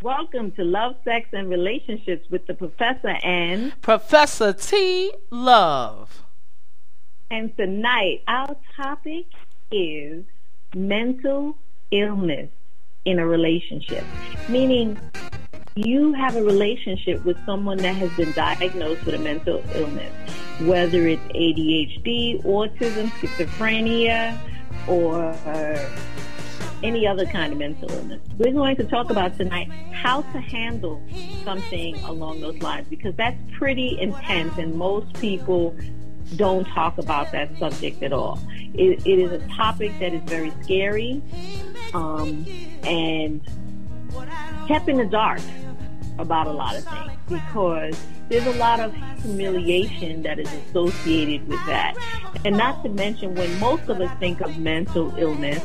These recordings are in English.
Welcome to Love, Sex, and Relationships with the Professor and Professor T. Love. And tonight, our topic is mental illness in a relationship, meaning you have a relationship with someone that has been diagnosed with a mental illness, whether it's ADHD, autism, schizophrenia, or any other kind of mental illness. We're going to talk about tonight how to handle something along those lines because that's pretty intense and most people don't talk about that subject at all. it, it is a topic that is very scary um, and kept in the dark about a lot of things because there's a lot of humiliation that is associated with that. And not to mention when most of us think of mental illness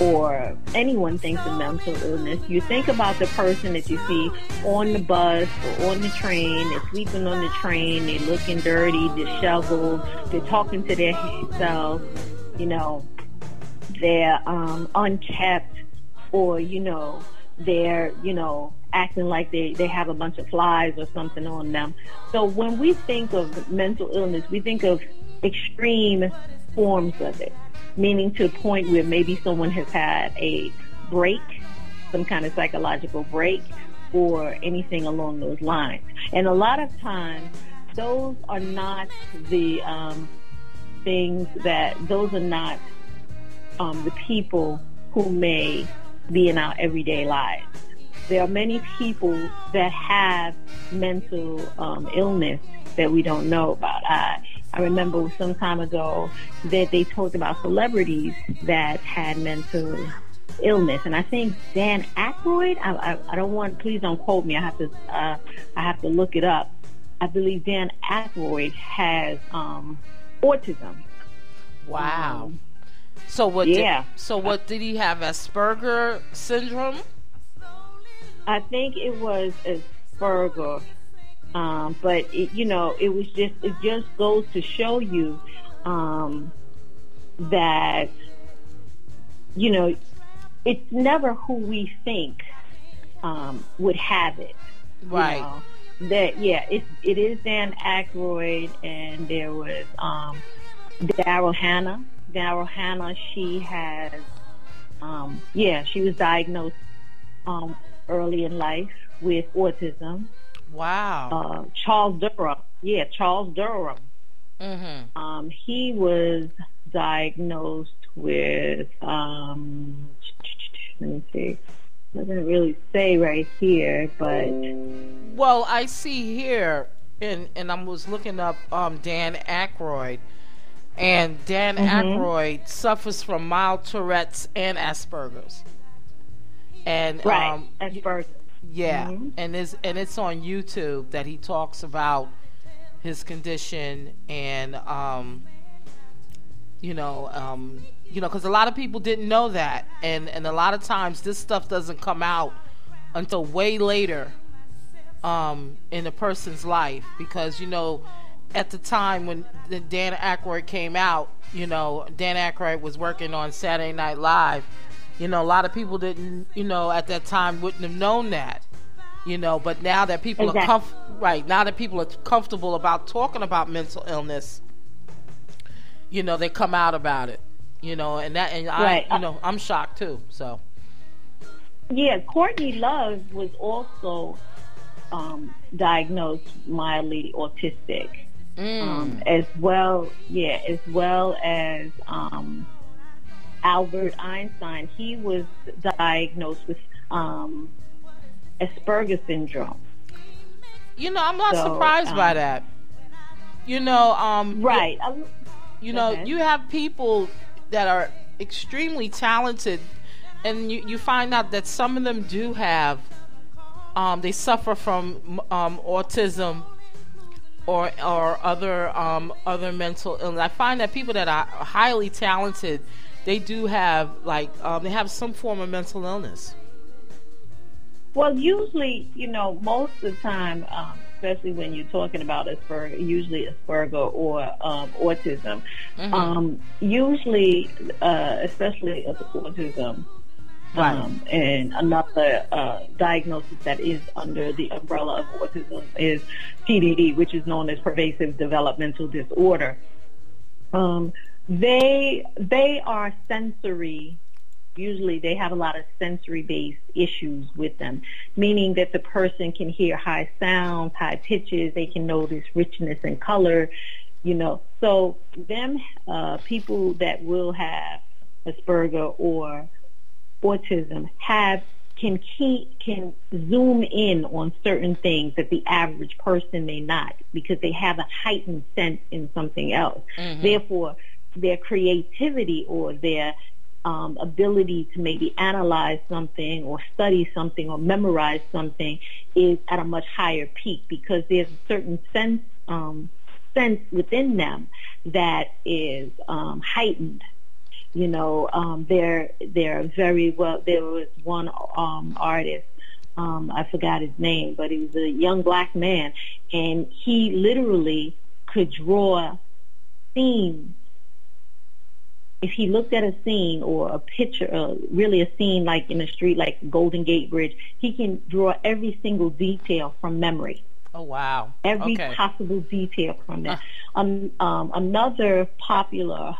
or anyone thinks of mental illness, you think about the person that you see on the bus or on the train, they're sleeping on the train, they're looking dirty, disheveled, they're talking to their self, you know, they're um, unkept or, you know, they're, you know, acting like they, they have a bunch of flies or something on them. So when we think of mental illness, we think of extreme forms of it, meaning to the point where maybe someone has had a break, some kind of psychological break, or anything along those lines. And a lot of times, those are not the um, things that, those are not um, the people who may be in our everyday lives. There are many people that have mental um, illness that we don't know about. I, I remember some time ago that they talked about celebrities that had mental illness, and I think Dan Aykroyd. I, I, I don't want. Please don't quote me. I have to. Uh, I have to look it up. I believe Dan Aykroyd has um, autism. Wow. Um, so what? Yeah. Did, so what did he have? Asperger syndrome. I think it was Asperger, um, but it, you know, it was just it just goes to show you um, that you know it's never who we think um, would have it. Right. You know? That yeah, it it is Dan Aykroyd, and there was um, Daryl Hannah. Daryl Hannah, she has um, yeah, she was diagnosed um, early in life with autism. Wow. Uh, Charles Durham. Yeah, Charles Durham. Mm-hmm. Um, he was diagnosed with, um, let me see, doesn't really say right here, but. Well, I see here, and, and I was looking up um, Dan Aykroyd, and Dan mm-hmm. Aykroyd suffers from mild Tourette's and Asperger's and right. um, at first. Yeah, mm-hmm. and it's and it's on YouTube that he talks about his condition and um, you know um, you know because a lot of people didn't know that. And and a lot of times this stuff doesn't come out until way later um, in a person's life. Because you know at the time when Dan Aykroyd came out, you know Dan Aykroyd was working on Saturday Night Live you know, a lot of people didn't, you know, at that time wouldn't have known that. You know, but now that people exactly. are comf- right now that people are comfortable about talking about mental illness, you know, they come out about it. You know, and that and right. I, you know, I'm shocked too. So. Yeah, Courtney Love was also um, diagnosed mildly autistic, mm. um, as well. Yeah, as well as um, Albert Einstein, he was diagnosed with um, Asperger syndrome. You know, I'm not so, surprised um, by that. You know, um, right. You, you know, ahead. you have people that are extremely talented, and you, you find out that some of them do have, um, they suffer from um, autism or or other um, other mental illness. I find that people that are highly talented they do have like um, they have some form of mental illness. Well, usually, you know, most of the time, um, especially when you're talking about Asperger, usually Asperger or um, autism, mm-hmm. um, usually, uh, especially autism, Right. Um, and another uh, diagnosis that is under the umbrella of autism is PDD, which is known as pervasive developmental disorder. Um, they they are sensory. Usually, they have a lot of sensory-based issues with them, meaning that the person can hear high sounds, high pitches. They can notice richness and color. You know, so them uh, people that will have Asperger or autism have can key can zoom in on certain things that the average person may not because they have a heightened sense in something else. Mm-hmm. Therefore, their creativity or their um, ability to maybe analyze something or study something or memorize something is at a much higher peak because there's a certain sense um, sense within them that is um, heightened you know, um, they're they're very well. There was one um, artist, um, I forgot his name, but he was a young black man, and he literally could draw scenes. If he looked at a scene or a picture, uh, really a scene like in a street like Golden Gate Bridge, he can draw every single detail from memory. Oh wow! Every okay. possible detail from it. Um, um, another popular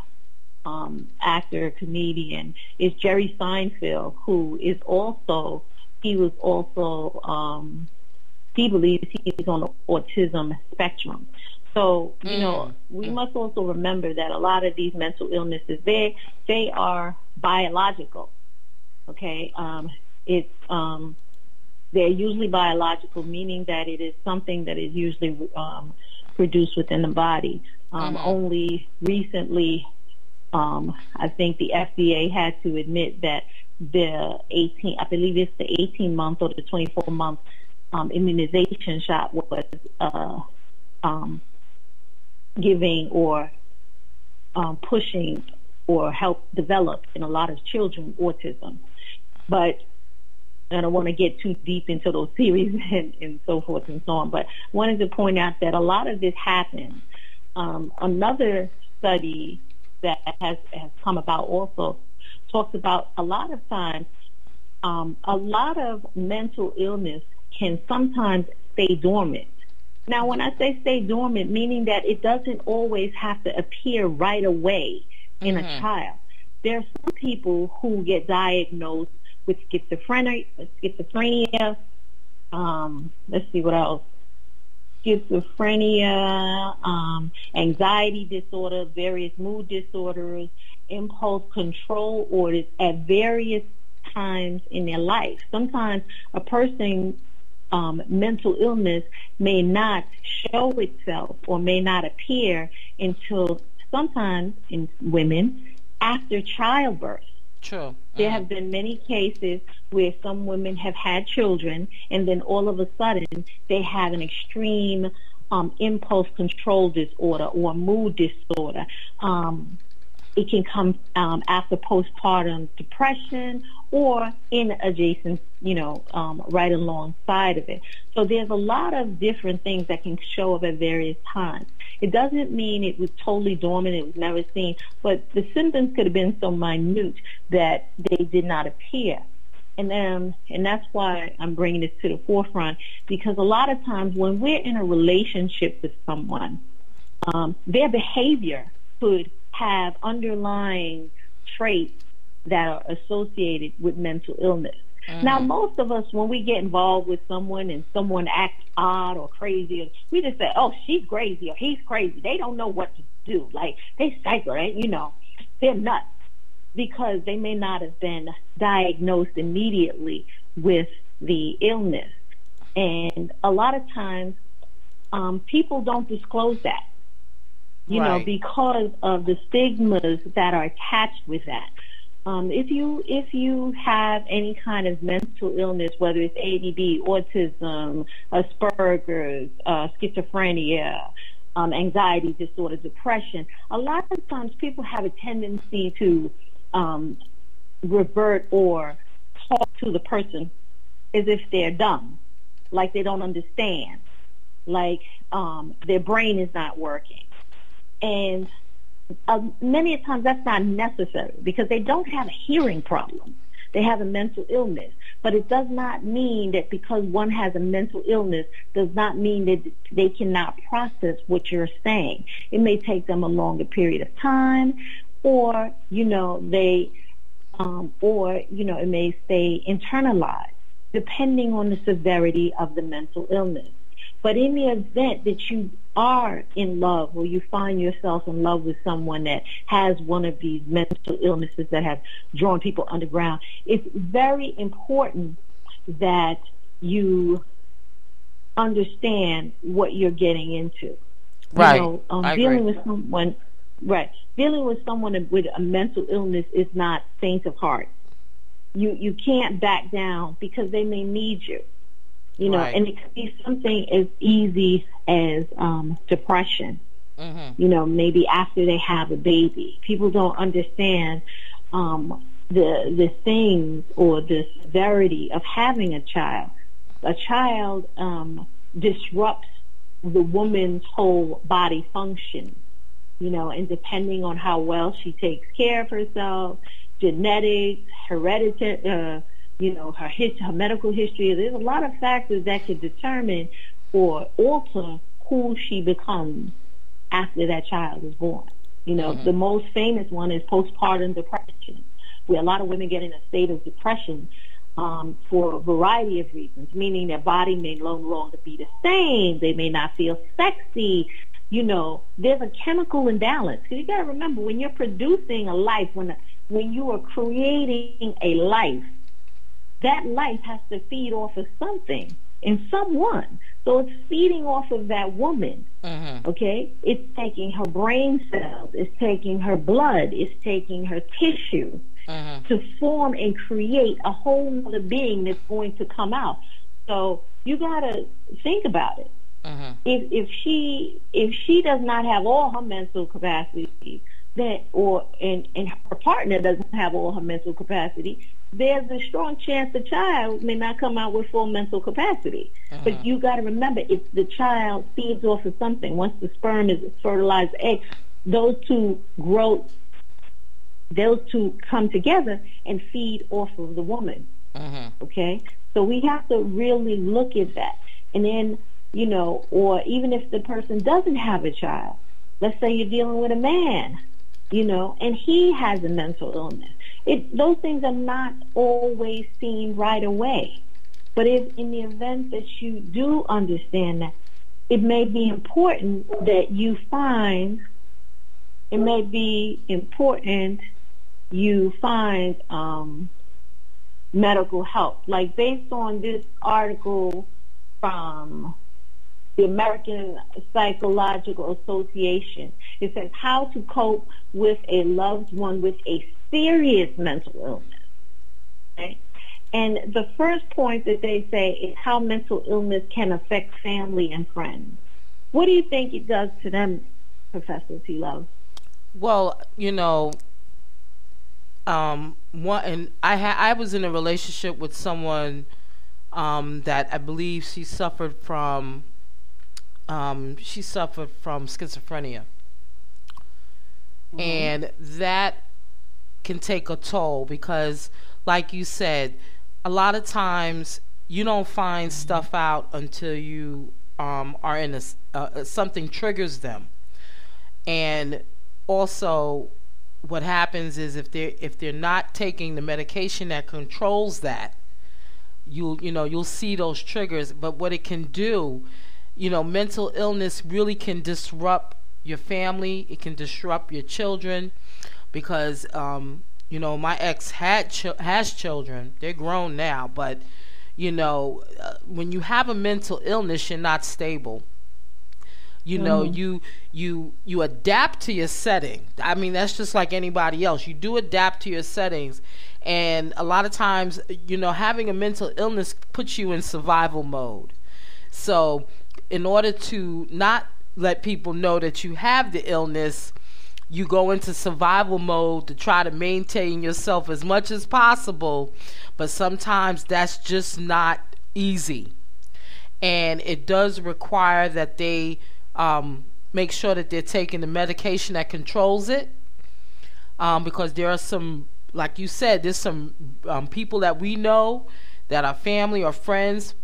um, actor, comedian is Jerry Seinfeld, who is also he was also um, he believes he's on the autism spectrum. So you mm. know we mm. must also remember that a lot of these mental illnesses they they are biological. Okay, um, it's um, they're usually biological, meaning that it is something that is usually um, produced within the body. Um, mm-hmm. Only recently um, I think the FDA had to admit that the 18, I believe it's the 18 month or the 24 month um, immunization shot was uh, um, giving or um, pushing or help develop in a lot of children autism. But I don't want to get too deep into those theories and, and so forth and so on. But wanted to point out that a lot of this happens. Um, another study that has, has come about also talks about a lot of times, um, a lot of mental illness can sometimes stay dormant. Now, when I say stay dormant, meaning that it doesn't always have to appear right away in mm-hmm. a child. There are some people who get diagnosed with schizophrenia, schizophrenia. Um, let's see what else schizophrenia, um, anxiety disorder, various mood disorders, impulse control orders at various times in their life. Sometimes a person's um, mental illness may not show itself or may not appear until sometimes in women after childbirth. True. There have been many cases where some women have had children and then all of a sudden they have an extreme um, impulse control disorder or mood disorder. Um, it can come um, after postpartum depression or in adjacent, you know, um, right alongside of it. So there's a lot of different things that can show up at various times. It doesn't mean it was totally dormant, it was never seen, but the symptoms could have been so minute that they did not appear. And then, and that's why I'm bringing this to the forefront because a lot of times when we're in a relationship with someone, um, their behavior could have underlying traits that are associated with mental illness. Mm-hmm. Now, most of us, when we get involved with someone and someone acts odd or crazy, we just say, "Oh, she's crazy" or "He's crazy." They don't know what to do. Like they psycho, right? You know, they're nuts because they may not have been diagnosed immediately with the illness, and a lot of times, um, people don't disclose that you right. know, because of the stigmas that are attached with that. Um, if you if you have any kind of mental illness, whether it's ADD, autism, Asperger's, uh, schizophrenia, um, anxiety disorder, depression, a lot of times people have a tendency to um, revert or talk to the person as if they're dumb, like they don't understand, like um, their brain is not working and uh, many times that's not necessary because they don't have a hearing problem. they have a mental illness. But it does not mean that because one has a mental illness does not mean that they cannot process what you're saying. It may take them a longer period of time or, you know, they, um, or, you know, it may stay internalized depending on the severity of the mental illness. But in the event that you are in love or you find yourself in love with someone that has one of these mental illnesses that have drawn people underground, it's very important that you understand what you're getting into. Right. You know, um, I dealing agree. with someone, right. Dealing with someone with a mental illness is not faint of heart. You, you can't back down because they may need you you know, Right. and it could be something as easy as um, depression. Mm-hmm. You know, maybe after they have a baby, people don't understand um, the the things or the severity of having a child. A child um, disrupts the woman's whole body function. You know, and depending on how well she takes care of herself, genetics, hereditary. Uh, you know, her his, her medical history. There's a lot of factors that could determine or alter who she becomes after that child is born. You know, the most famous one is postpartum depression, where a lot of women get in a state of depression um, for a variety of reasons, meaning their body may no longer be the same. They may not feel sexy. You know, there's a chemical imbalance. Because you got to remember, when you're producing a life, when when you are creating a life, that life has to feed off of something and someone. So it's feeding off of that woman. Mm-hmm. Okay? It's taking her brain cells, it's taking her blood, it's taking her tissue Mm-hmm. to form and create a whole other being that's going to come out. So you gotta think about it. Mm-hmm. If if she if she does not have all her mental capacity, that or and and her partner doesn't have all her mental capacity, there's a strong chance the child may not come out with full mental capacity. But you got to remember, if the child feeds off of something, once the sperm is fertilized egg, those two grow, those two come together and feed off of the woman. Mm-hmm. Okay? So we have to really look at that. And then, you know, or even if the person doesn't have a child, let's say you're dealing with a man, you know, and he has a mental illness. It, those things are not always seen right away. But if in the event that you do understand that, it may be important that you find, it may be important you find um, medical help. Like based on this article from the American Psychological Association, it says how to cope with a loved one with a serious mental illness. Okay? And the first point that they say is how mental illness can affect family and friends. What do you think it does to them, Professor T. Love? Well, you know, um, one and I ha- I was in a relationship with someone um, that I believe she suffered from. Um, she suffered from schizophrenia, and that can take a toll because, like you said, a lot of times you don't find stuff out until you um, are in a uh, something triggers them, and also what happens is if they're if they're not taking the medication that controls that you'll you know you'll see those triggers. But what it can do you know mental illness really can disrupt your family. It can disrupt your children because um you know my ex had ch- has children. They're grown now but you know uh, when you have a mental illness you're not stable. You know you you you adapt to your setting. I mean that's just like anybody else. You do adapt to your settings. And a lot of times you know having a mental illness puts you in survival mode. So in order to not let people know that you have the illness you go into survival mode to try to maintain yourself as much as possible but sometimes that's just not easy. And it does require that they um, make sure that they're taking the medication that controls it um, because there are some like you said, there's some um, people that we know that are family or friends,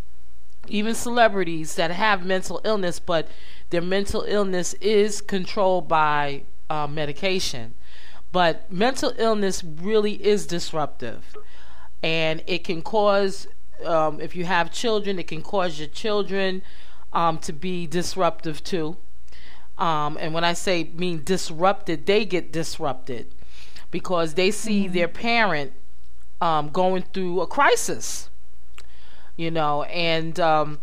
even celebrities that have mental illness, but their mental illness is controlled by uh, medication. But mental illness really is disruptive, and it can cause, um, if you have children, it can cause your children um, to be disruptive too. Um, and when I say mean disrupted, they get disrupted because they see mm-hmm. their parent um, going through a crisis, you know, and um,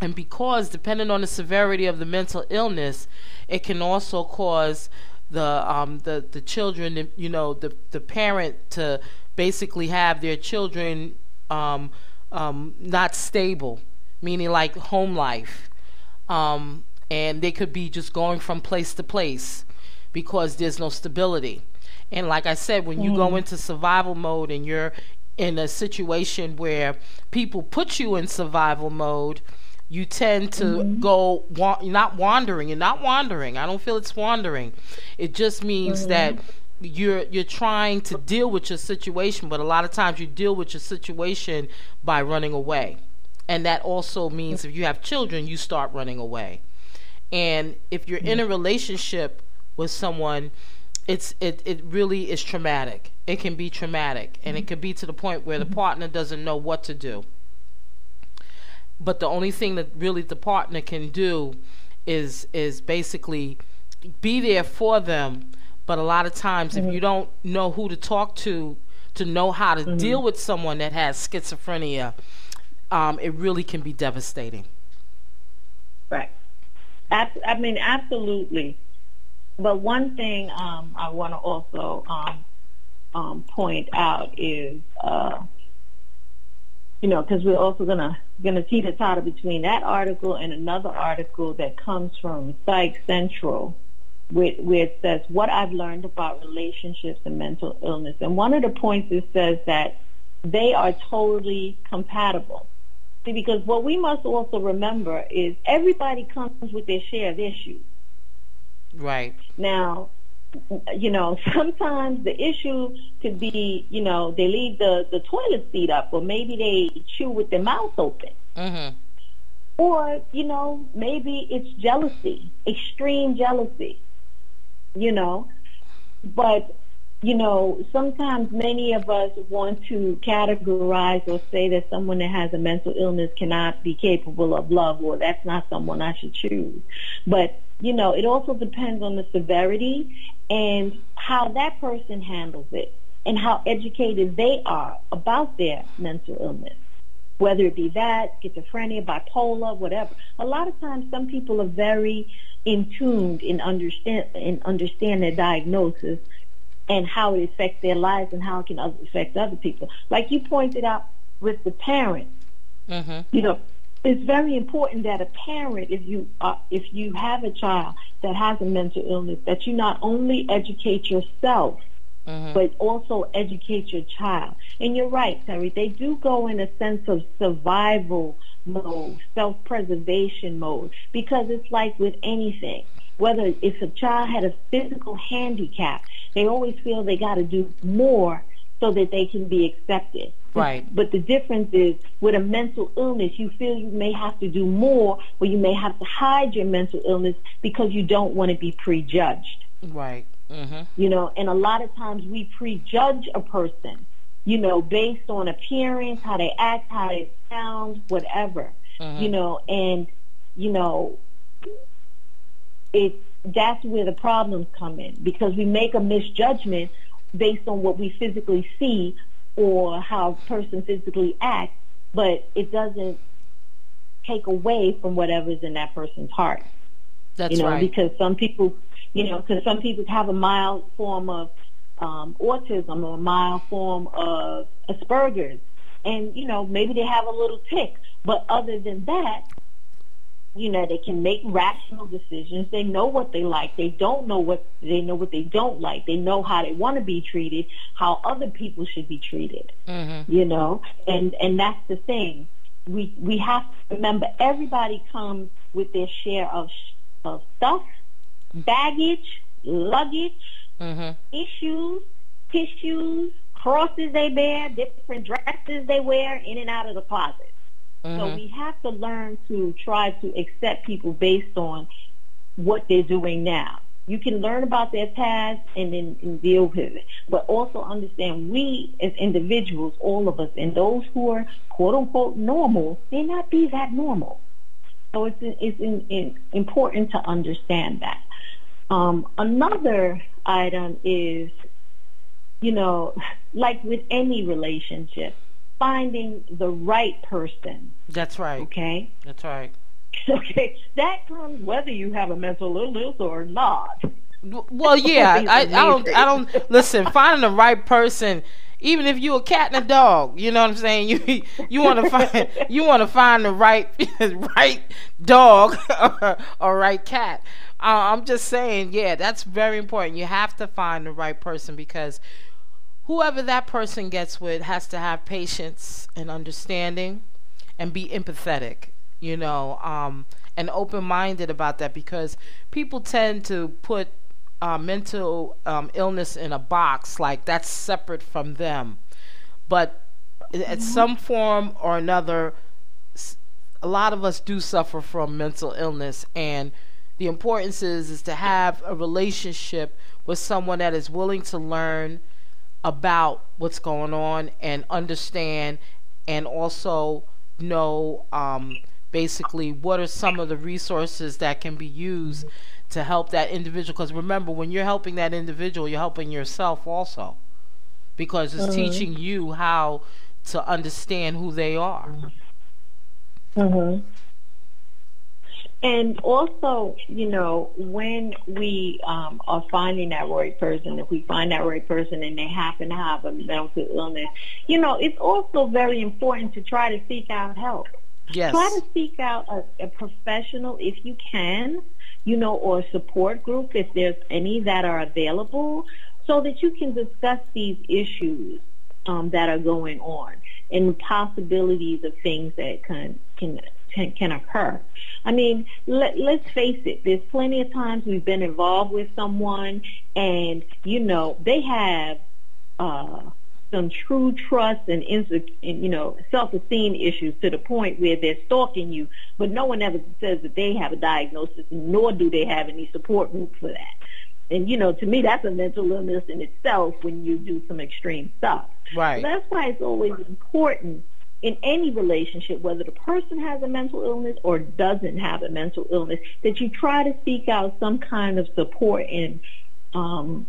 and because depending on the severity of the mental illness, it can also cause the um, the the children, you know, the the parent to basically have their children um, um, not stable, meaning like home life, um, and they could be just going from place to place because there's no stability. And like I said, when you mm. go into survival mode and you're in a situation where people put you in survival mode, you tend to mm-hmm. go wa- not wandering. You're not wandering. I don't feel it's wandering. It just means mm-hmm. that you're you're trying to deal with your situation, but a lot of times you deal with your situation by running away. And that also means if you have children, you start running away. And if you're in a mm-hmm. relationship with someone it's it, it really is traumatic. It can be traumatic and it mm-hmm. can be to the point where the mm-hmm. partner doesn't know what to do. But the only thing that really the partner can do is is basically be there for them. But a lot of times mm-hmm. if you don't know who to talk to to know how to mm-hmm. deal with someone that has schizophrenia, um, it really can be devastating. Right. I mean, absolutely. But one thing um, I want to also um, um, point out is, uh, you know, because we're also gonna gonna teeter totter between that article and another article that comes from Psych Central, where, where it says what I've learned about relationships and mental illness. And one of the points it says that they are totally compatible. See, because what we must also remember is everybody comes with their share of issues. Right. Now, you know, sometimes the issue could be, you know, they leave the, the toilet seat up or maybe they chew with their mouth open. Mm-hmm. Or, you know, maybe it's jealousy, extreme jealousy, you know. But, you know, sometimes many of us want to categorize or say that someone that has a mental illness cannot be capable of love or that's not someone I should choose. But you know, it also depends on the severity and how that person handles it and how educated they are about their mental illness. Whether it be that, schizophrenia, bipolar, whatever. A lot of times some people are very in tuned in understand and understand their diagnosis and how it affects their lives and how it can affect other people. Like you pointed out with the parents. Mm-hmm. You know, it's very important that a parent, if you uh, if you have a child that has a mental illness, that you not only educate yourself, mm-hmm. but also educate your child. And you're right, Terry. They do go in a sense of survival mode, self-preservation mode, because it's like with anything. Whether if a child had a physical handicap, they always feel they got to do more so that they can be accepted. Right. But the difference is with a mental illness, you feel you may have to do more or you may have to hide your mental illness because you don't want to be prejudged. Right. Mm-hmm. You know, and a lot of times we prejudge a person, you know, based on appearance, how they act, how they sound, whatever. Mm-hmm. You know, and, you know, it's that's where the problems come in because we make a misjudgment based on what we physically see or how a person physically acts, but it doesn't take away from whatever's in that person's heart. That's you know, right. because some people, you know, because some people have a mild form of um, autism or a mild form of Asperger's, and you know, maybe they have a little tick, but other than that, you know, they can make rational decisions. They know what they like. They don't know what they know what they don't like. They know how they want to be treated, how other people should be treated. Mm-hmm. You know, and and that's the thing. We we have to remember everybody comes with their share of of stuff, baggage, luggage, mm-hmm. issues, tissues, crosses they bear, different dresses they wear in and out of the closet. Mm-hmm. So we have to learn to try to accept people based on what they're doing now. You can learn about their past and then and deal with it, but also understand we as individuals, all of us, and those who are quote unquote normal, may not be that normal. So it's it's in, in, important to understand that. Um, another item is, you know, like with any relationship, finding the right person. That's right. Okay. That's right. Okay, that comes whether you have a mental illness or not. Well, yeah, I, I don't, I don't listen. Finding the right person, even if you're a cat and a dog, you know what I'm saying. You you want to find you want to find the right right dog or, or right cat. Uh, I'm just saying, yeah, that's very important. You have to find the right person because whoever that person gets with has to have patience and understanding and be empathetic you know, um, and open minded about that because people tend to put uh, mental um, illness in a box like that's separate from them. But mm-hmm. at some form or another, a lot of us do suffer from mental illness, and the importance is is to have a relationship with someone that is willing to learn about what's going on and understand, and also know. Um, basically what are some of the resources that can be used to help that individual because remember when you're helping that individual you're helping yourself also because it's mm-hmm. teaching you how to understand who they are mm-hmm. And also you know when we um, are finding that right person if we find that right person and they happen to have a mental illness you know it's also very important to try to seek out help Yes. Try to seek out a, a professional if you can, you know, or a support group if there's any that are available so that you can discuss these issues um, that are going on and possibilities of things that can can can, can occur. I mean, let, let's face it. There's plenty of times we've been involved with someone, and you know they have uh, some true trust and, and you know self-esteem issues to the point where they're stalking you, but no one ever says that they have a diagnosis, nor do they have any support group for that. And you know, to me, that's a mental illness in itself when you do some extreme stuff. Right. So that's why it's always important in any relationship, whether the person has a mental illness or doesn't have a mental illness, that you try to seek out some kind of support in um,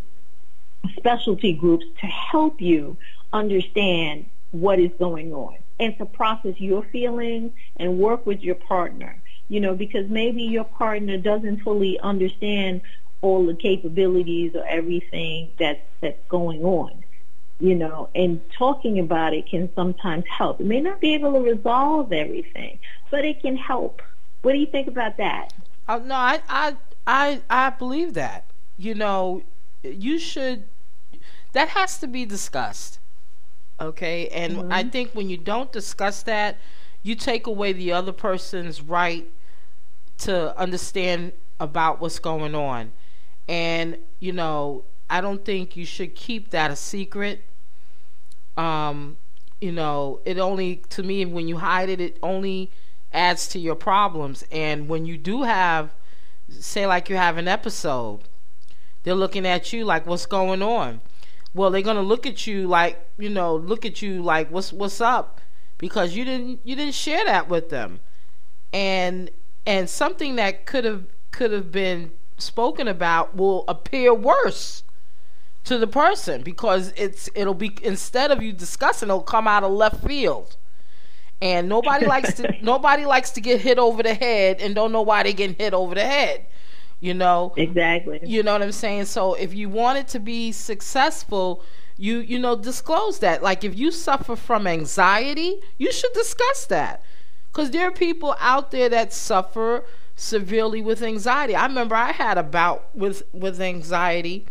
specialty groups to help you understand what is going on and to process your feelings and work with your partner. You know, because maybe your partner doesn't fully understand all the capabilities or everything that's that's going on. You know, and talking about it can sometimes help. It may not be able to resolve everything, but it can help. What do you think about that? Uh, no, I, I, I, I believe that. You know, you should that has to be discussed. Okay? And mm-hmm. I think when you don't discuss that, you take away the other person's right to understand about what's going on. And, you know, I don't think you should keep that a secret. Um, you know, it only to me when you hide it, it only adds to your problems. And when you do have say like you have an episode, they're looking at you like what's going on? Well they're gonna look at you like you know look at you like what's what's up? Because you didn't you didn't share that with them. And and something that could have could have been spoken about will appear worse to the person because it's it'll be instead of you discussing it'll come out of left field. And nobody likes to nobody likes to get hit over the head and don't know why they're getting hit over the head you know? Exactly. You know what i'm saying? So if you want it to be successful you you know disclose that. Like if you suffer from anxiety you should discuss that. Because there are people out there that suffer severely with anxiety. I remember i had a bout with with anxiety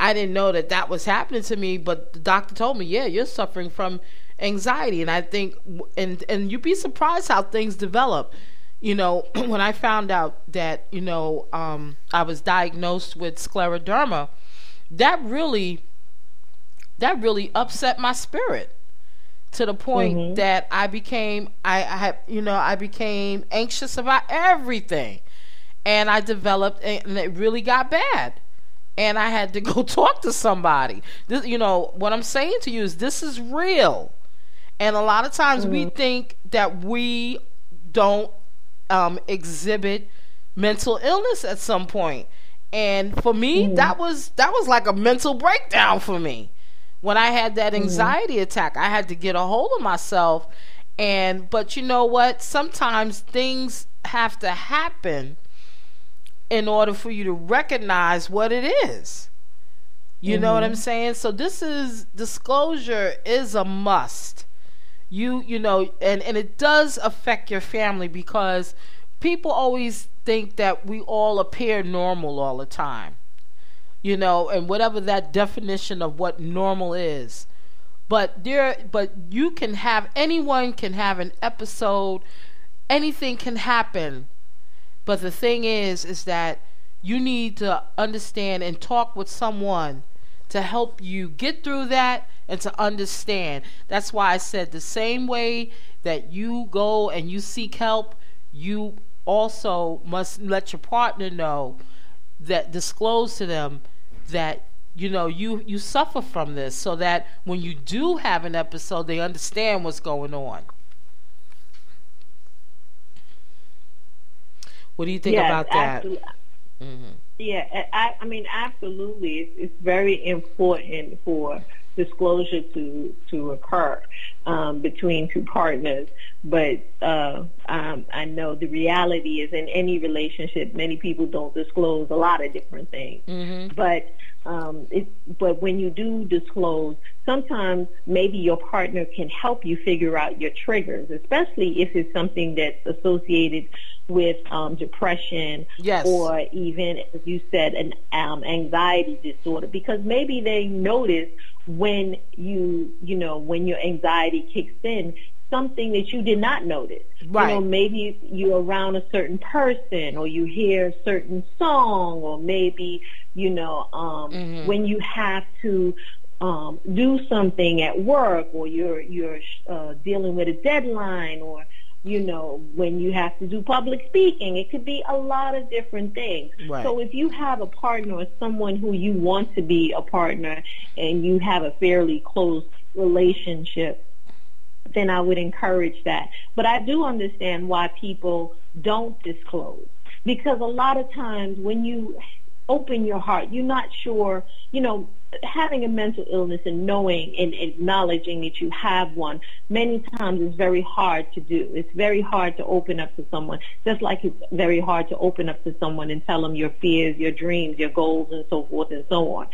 i didn't know that that was happening to me but the doctor told me yeah you're suffering from anxiety. And i think and and you'd be surprised how things develop. You know, when I found out that, you know, um, I was diagnosed with scleroderma, that really that really upset my spirit to the point mm-hmm. that I became I, I you know I became anxious about everything, and I developed and it really got bad, and I had to go talk to somebody. This, you know what I'm saying to you is this is real, and a lot of times mm-hmm. we think that we don't um, exhibit mental illness at some point. and for me mm-hmm. that was that was like a mental breakdown for me when I had that mm-hmm. anxiety mm-hmm. attack, I had to get a hold of myself. And, but you know what? Sometimes things have to happen in order for you to recognize what it is. You mm-hmm. know what I'm mm-hmm. saying? So this is disclosure is a must. You you know, and and it does affect your family because people always think that we all appear normal all the time you know, and whatever that definition of what normal is. But there, but you can have anyone can have an episode, anything can happen. But the thing is, is that you need to understand and talk with someone to help you get through that and to understand. That's why I said the same way that you go and you seek help, you also must let your partner know that disclose to them that you know you you suffer from this so that when you do have an episode they understand what's going on what do you think yes, about that mm-hmm. yeah I, I mean absolutely it's, it's very important for disclosure to to occur um, between two partners. But uh, um, I know the reality is in any relationship, many people don't disclose a lot of different things. Mm-hmm. But um, it, but when you do disclose, sometimes maybe your partner can help you figure out your triggers, especially if it's something that's associated with um, depression yes. or even, as you said, an um, anxiety disorder, because maybe they notice when you, you know, when your anxiety kicks in, something that you did not notice. Right. You know, maybe you're around a certain person or you hear a certain song or maybe, you know, um, mm-hmm. when you have to um, do something at work or you're, you're uh, dealing with a deadline or, you know, when you have to do public speaking. It could be a lot of different things. Right. So if you have a partner or someone who you want to be a partner and you have a fairly close relationship, then I would encourage that. But I do understand why people don't disclose because a lot of times when you open your heart, you're not sure, you know, having a mental illness and knowing and acknowledging that you have one many times is very hard to do. It's very hard to open up to someone, just like it's very hard to open up to someone and tell them your fears, your dreams, your goals, and so forth and so on.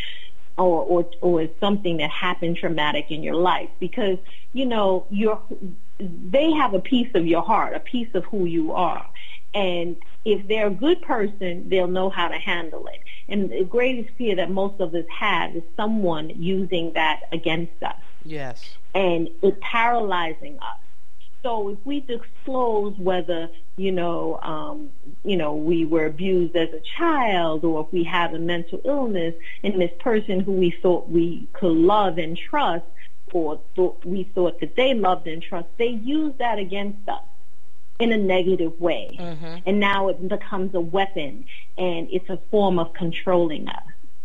Or, or, or something that happened traumatic in your life because, you know, you're, they have a piece of your heart, a piece of who you are. And if they're a good person, they'll know how to handle it. And the greatest fear that most of us have is someone using that against us. Yes. And it paralyzing us. So if we disclose whether, you know, um, you know, we were abused as a child or if we have a mental illness and this person who we thought we could love and trust or thought we thought that they loved and trust, they use that against us in a negative way. Mm-hmm. And now it becomes a weapon and it's a form of controlling us.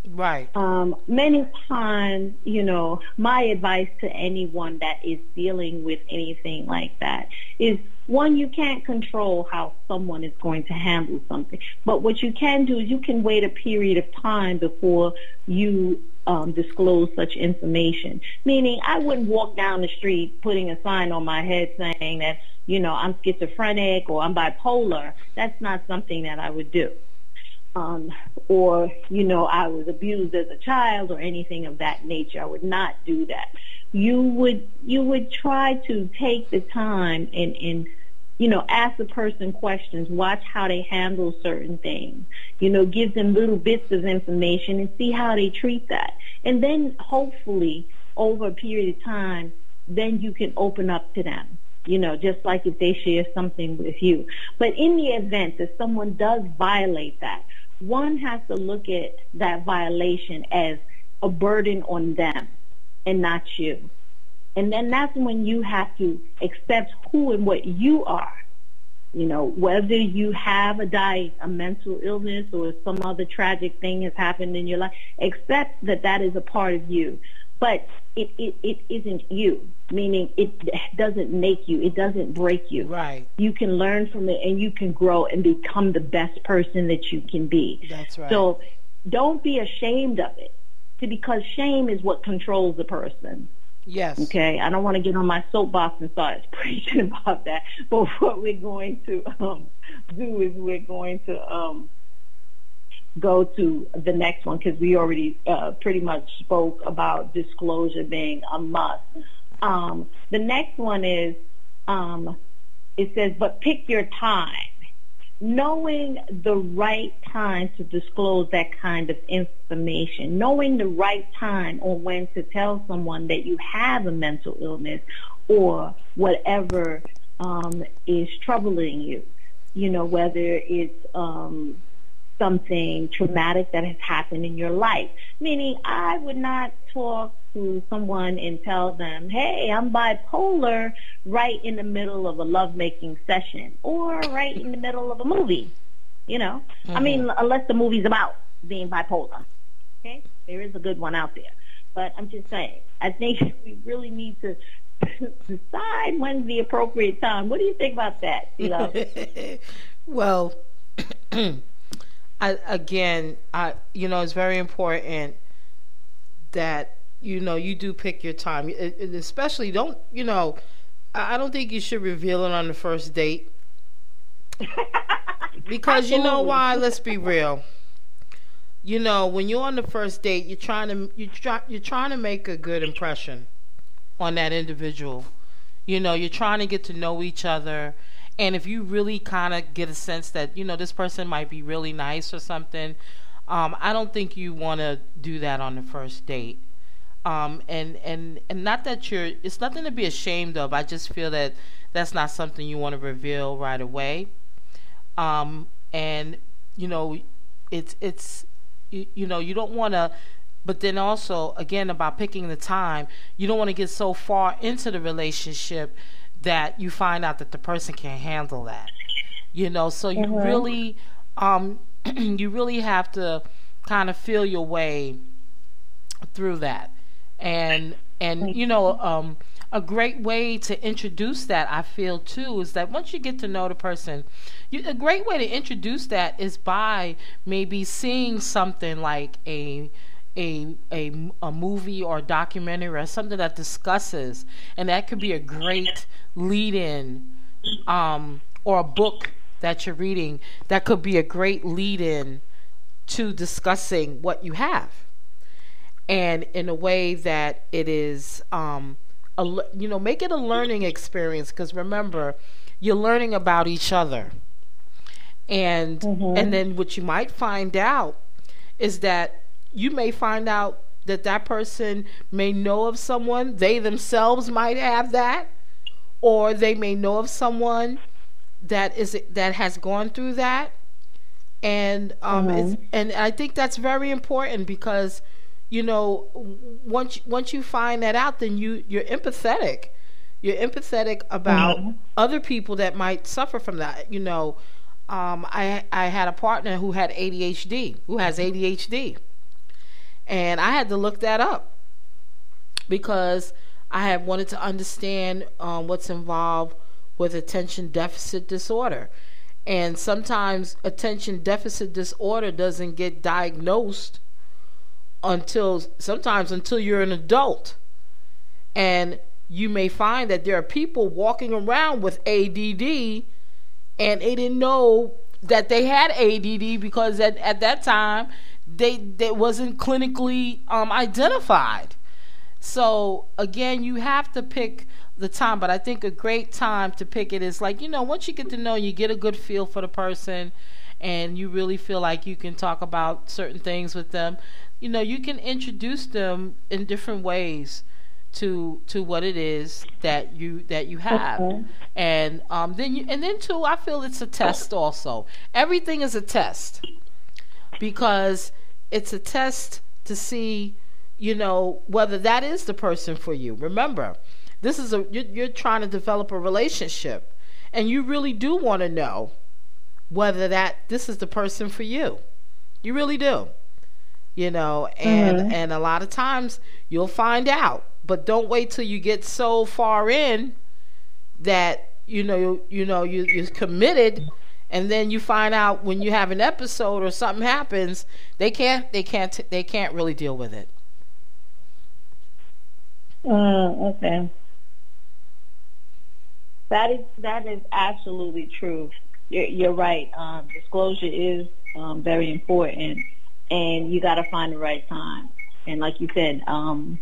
Right. Um, many times, you know, my advice to anyone that is dealing with anything like that is one, you can't control how someone is going to handle something. But what you can do is you can wait a period of time before you um, disclose such information. Meaning, I wouldn't walk down the street putting a sign on my head saying that, you know, I'm schizophrenic or I'm bipolar. That's not something that I would do. Um, or, you know, I was abused as a child or anything of that nature. I would not do that. You would, you would try to take the time and, and, you know, ask the person questions, watch how they handle certain things, you know, give them little bits of information and see how they treat that. And then hopefully over a period of time, then you can open up to them you know, just like if they share something with you. But in the event that someone does violate that, one has to look at that violation as a burden on them. and not you. And then that's when you have to accept who and what you are. You know, whether you have a die, a mental illness or some other tragic thing has happened in your life, accept that that is a part of you. But it, it, it isn't you, meaning it doesn't make you, it doesn't break you. Right. You can learn from it and you can grow and become the best person that you can be. That's right. So don't be ashamed of it because shame is what controls the person. Yes. Okay. I don't want to get on my soapbox and start preaching about that. But what we're going to um, do is we're going to um, go to the next one because we already uh, pretty much spoke about disclosure being a must. Um, the next one is um, it says, but pick your time knowing the right time to disclose that kind of information, knowing the right time on when to tell someone that you have a mental illness or whatever um, is troubling you. You know, whether it's um, something traumatic that has happened in your life. Meaning, I would not talk to someone and tell them, hey, I'm bipolar right in the middle of a lovemaking session or right in the middle of a movie. You know, mm-hmm. I mean, unless the movie's about being bipolar. Okay, there is a good one out there, but I'm just saying. I think we really need to decide when's the appropriate time. What do you think about that? You know? well, I, again, I you know it's very important that you know you do pick your time, it, it especially don't you know. I don't think you should reveal it on the first date. because you know why? Let's be real. You know, when you're on the first date, you're trying to you try you're trying to make a good impression on that individual. You know, you're trying to get to know each other. And if you really kind of get a sense that, you know, this person might be really nice or something, um, I don't think you want to do that on the first date. Um, and, and, and not that you're, it's nothing to be ashamed of. I just feel that that's not something you want to reveal right away. Um, and, you know, it's, it's, you, you know, you don't want to, but then also, again, about picking the time, you don't want to get so far into the relationship that you find out that the person can't handle that. You know, so you mm-hmm. really, um, you really have to kind of feel your way through that and and you know um, a great way to introduce that I feel too is that once you get to know the person, you, a great way to introduce that is by maybe seeing something like a a a, a movie or a documentary or something that discusses, and that could be a great lead-in, um, or a book that you're reading that could be a great lead-in to discussing what you have and in a way that it is um, a, you know make it a learning experience because remember you're learning about each other and mm-hmm. and then what you might find out is that you may find out that that person may know of someone they themselves might have that or they may know of someone that is that has gone through that and um mm-hmm. and I think that's very important because you know, once once you find that out, then you you're empathetic. You're empathetic about mm-hmm. other people that might suffer from that. You know, um, I I had a partner who had ADHD, who has ADHD, and I had to look that up because I had wanted to understand um, what's involved with attention deficit disorder. And sometimes attention deficit disorder doesn't get diagnosed until sometimes until you're an adult. And you may find that there are people walking around with ADD and they didn't know that they had ADD because at, at that time they they wasn't clinically um, identified. So again, you have to pick the time, but I think a great time to pick it is like you know once you get to know, you get a good feel for the person, and you really feel like you can talk about certain things with them you know you can introduce them in different ways to to what it is that you that you have okay. and um then you and then too i feel it's a test also everything is a test because it's a test to see you know, whether that is the person for you. Remember, this is a you're, you're trying to develop a relationship, and you really do want to know whether that this is the person for you. You really do. You know, and mm-hmm. and a lot of times you'll find out, but don't wait till you get so far in that you know you know you you're committed and then you find out when you have an episode or something happens they can't they can't they can't really deal with it. Uh, okay. That is that is absolutely true. You're, you're right. Um, disclosure is um, very important and you got to find the right time. And like you said um,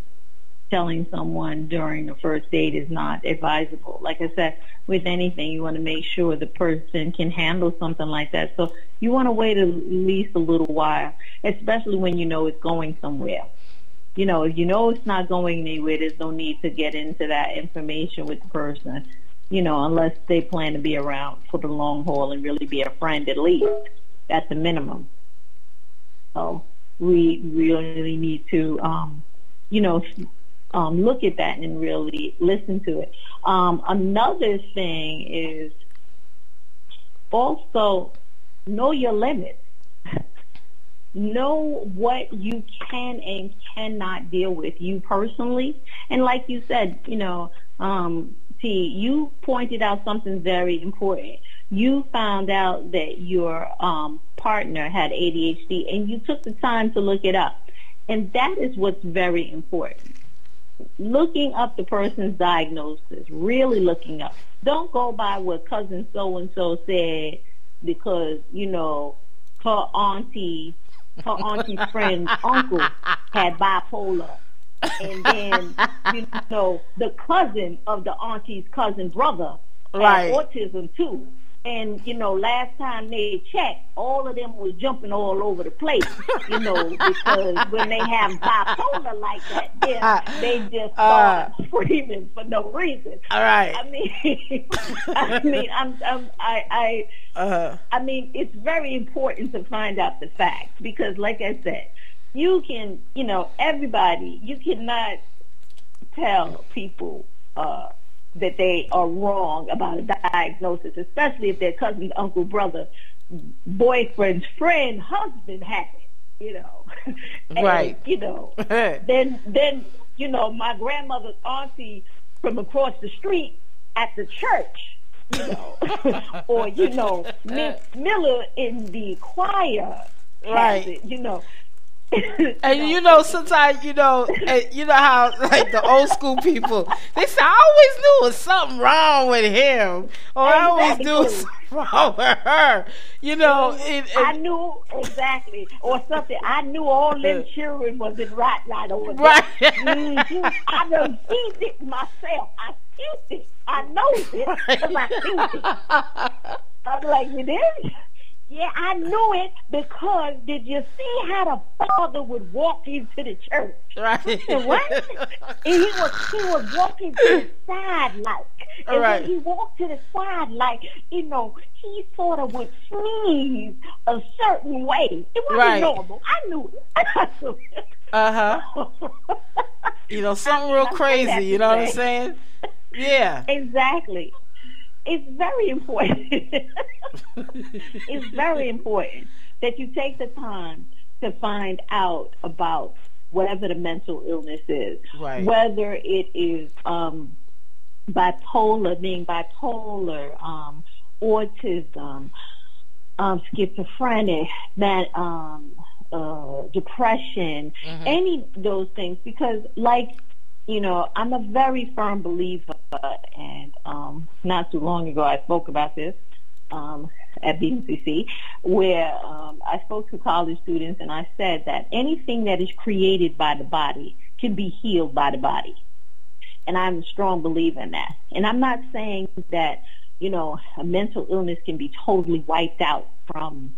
telling someone during the first date is not advisable. Like I said, with anything, you want to make sure the person can handle something like that. So you want to wait at least a little while, especially when you know it's going somewhere. You know, if you know it's not going anywhere, there's no need to get into that information with the person, you know, unless they plan to be around for the long haul and really be a friend at least. at the minimum. So we really need to, um, you know, um, look at that and really listen to it. Um, another thing is also know your limits. know what you can and cannot deal with you personally. And like you said, you know, um, T, you pointed out something very important. You found out that your um, partner had ADHD and you took the time to look it up. And that is what's very important looking up the person's diagnosis, really looking up. Don't go by what cousin so and so said because, you know, her auntie, her auntie's friend's uncle had bipolar. And then, you know, the cousin of the auntie's cousin brother had right. autism too. And, you know, last time they checked, all of them was jumping all over the place, you know, because when they have bipolar like that, they, they just start uh, screaming for no reason. All right. I mean, I mean, I'm, I'm I, I, uh, I mean, it's very important to find out the facts because, like I said, you can, you know, everybody, you cannot tell people, uh, that they are wrong about a diagnosis, especially if their cousin, uncle, brother, boyfriend's friend, husband had it, you know. and, right. You know, then, then, you know, my grandmother's auntie from across the street at the church, you know, or, you know, Miss Miller in the choir, right. It, you know and you know, sometimes you know, you know how like the old school people they say, "I always knew was something wrong with him," or. "I always knew something wrong with her." You know, it, it, I knew exactly, or something. I knew all them children was in right right over there. Right. mm-hmm. I done seen it myself. I seen it. I know it because I seen it. I'm like, you did. Yeah, I knew it because did you see how the father would walk into the church? Right. And what? and he was he was walking to the side like. And right. when he walked to the side like, you know, he sort of would sneeze a certain way. It wasn't right. normal. I knew it. uh huh. you know, something real crazy, you know what I'm saying? Yeah. Exactly it's very important. it's very important that you take the time to find out about whatever the mental illness is, right. whether it is um, bipolar, being bipolar, um, autism, um, schizophrenic, that um, uh, depression, mm-hmm. any of those things, because like you know, I'm a very firm believer, and um, not too long ago I spoke about this um, at BMCC, where um, I spoke to college students and I said that anything that is created by the body can be healed by the body. And I'm a strong believer in that. And I'm not saying that, you know, a mental illness can be totally wiped out from,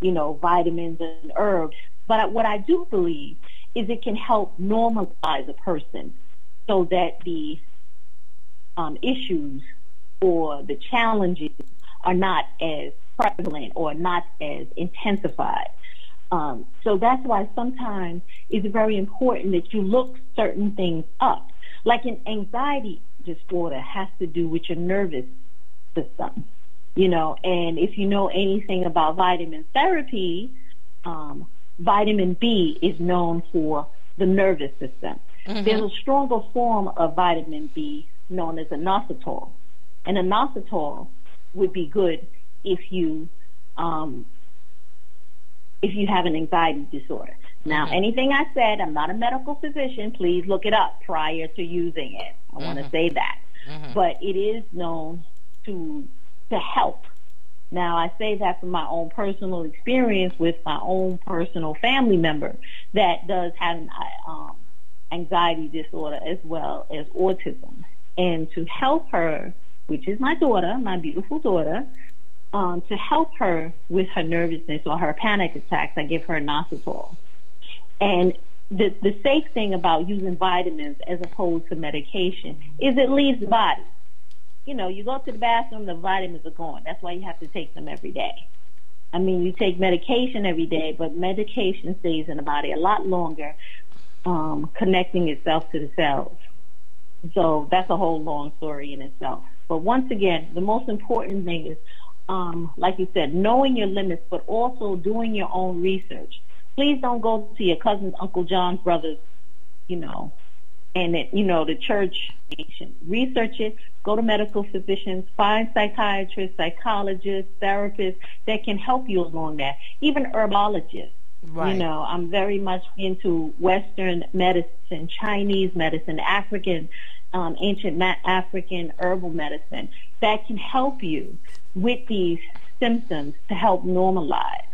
you know, vitamins and herbs. But what I do believe is it can help normalize a person so that the um, issues or the challenges are not as prevalent or not as intensified. Um, so that's why sometimes it's very important that you look certain things up. Like an anxiety disorder has to do with your nervous system, you know, and if you know anything about vitamin therapy, um, vitamin B is known for the nervous system. Mm-hmm. There's a stronger form of vitamin B known as inositol. And inositol would be good if you um, if you have an anxiety disorder. Now, mm-hmm. anything I said, I'm not a medical physician. Please look it up prior to using it. I mm-hmm. want to say that. Mm-hmm. But it is known to to help. Now, I say that from my own personal experience with my own personal family member that does have an um, anxiety disorder as well as autism. And to help her, which is my daughter, my beautiful daughter, um, to help her with her nervousness or her panic attacks, I give her inositol. And the, the safe thing about using vitamins as opposed to medication is it leaves the body. You know, you go to the bathroom, the vitamins are gone. That's why you have to take them every day. I mean, you take medication every day, but medication stays in the body a lot longer, um, connecting itself to the cells. So that's a whole long story in itself. But once again, the most important thing is um, like you said, knowing your limits, but also doing your own research. Please don't go to your cousin's, Uncle John's, brothers, you know, and it, you know, the church. Research it. Go to medical physicians. Find psychiatrists, psychologists, therapists that can help you along that. Even herbologists. Right. You know, I'm very much into Western medicine, Chinese medicine, African, um, ancient ma- African herbal medicine that can help you with these symptoms to help normalize.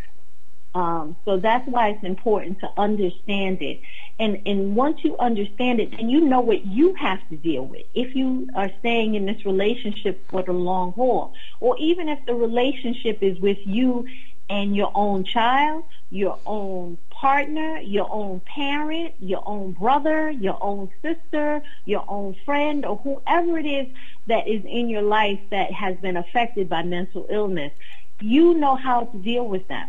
Um, so that's why it's important to understand it. And, and once you understand it, then you know what you have to deal with. If you are staying in this relationship for the long haul, or even if the relationship is with you and your own child, your own partner, your own parent, your own brother, your own sister, your own friend, or whoever it is that is in your life that has been affected by mental illness, you know how to deal with them,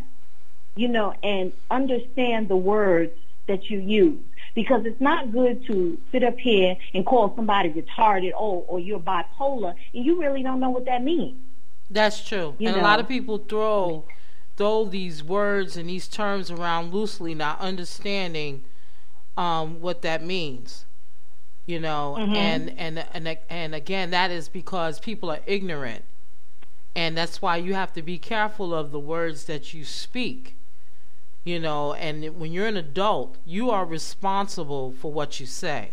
you know, and understand the words that you use. Because it's not good to sit up here and call somebody retarded, oh, or you're bipolar, and you really don't know what that means. That's true. You and know? a lot of people throw throw these words and these terms around loosely, not understanding um, what that means. You know, mm-hmm. and, and and and again, that is because people are ignorant, and that's why you have to be careful of the words that you speak. You know, and when you're an adult, you are responsible for what you say.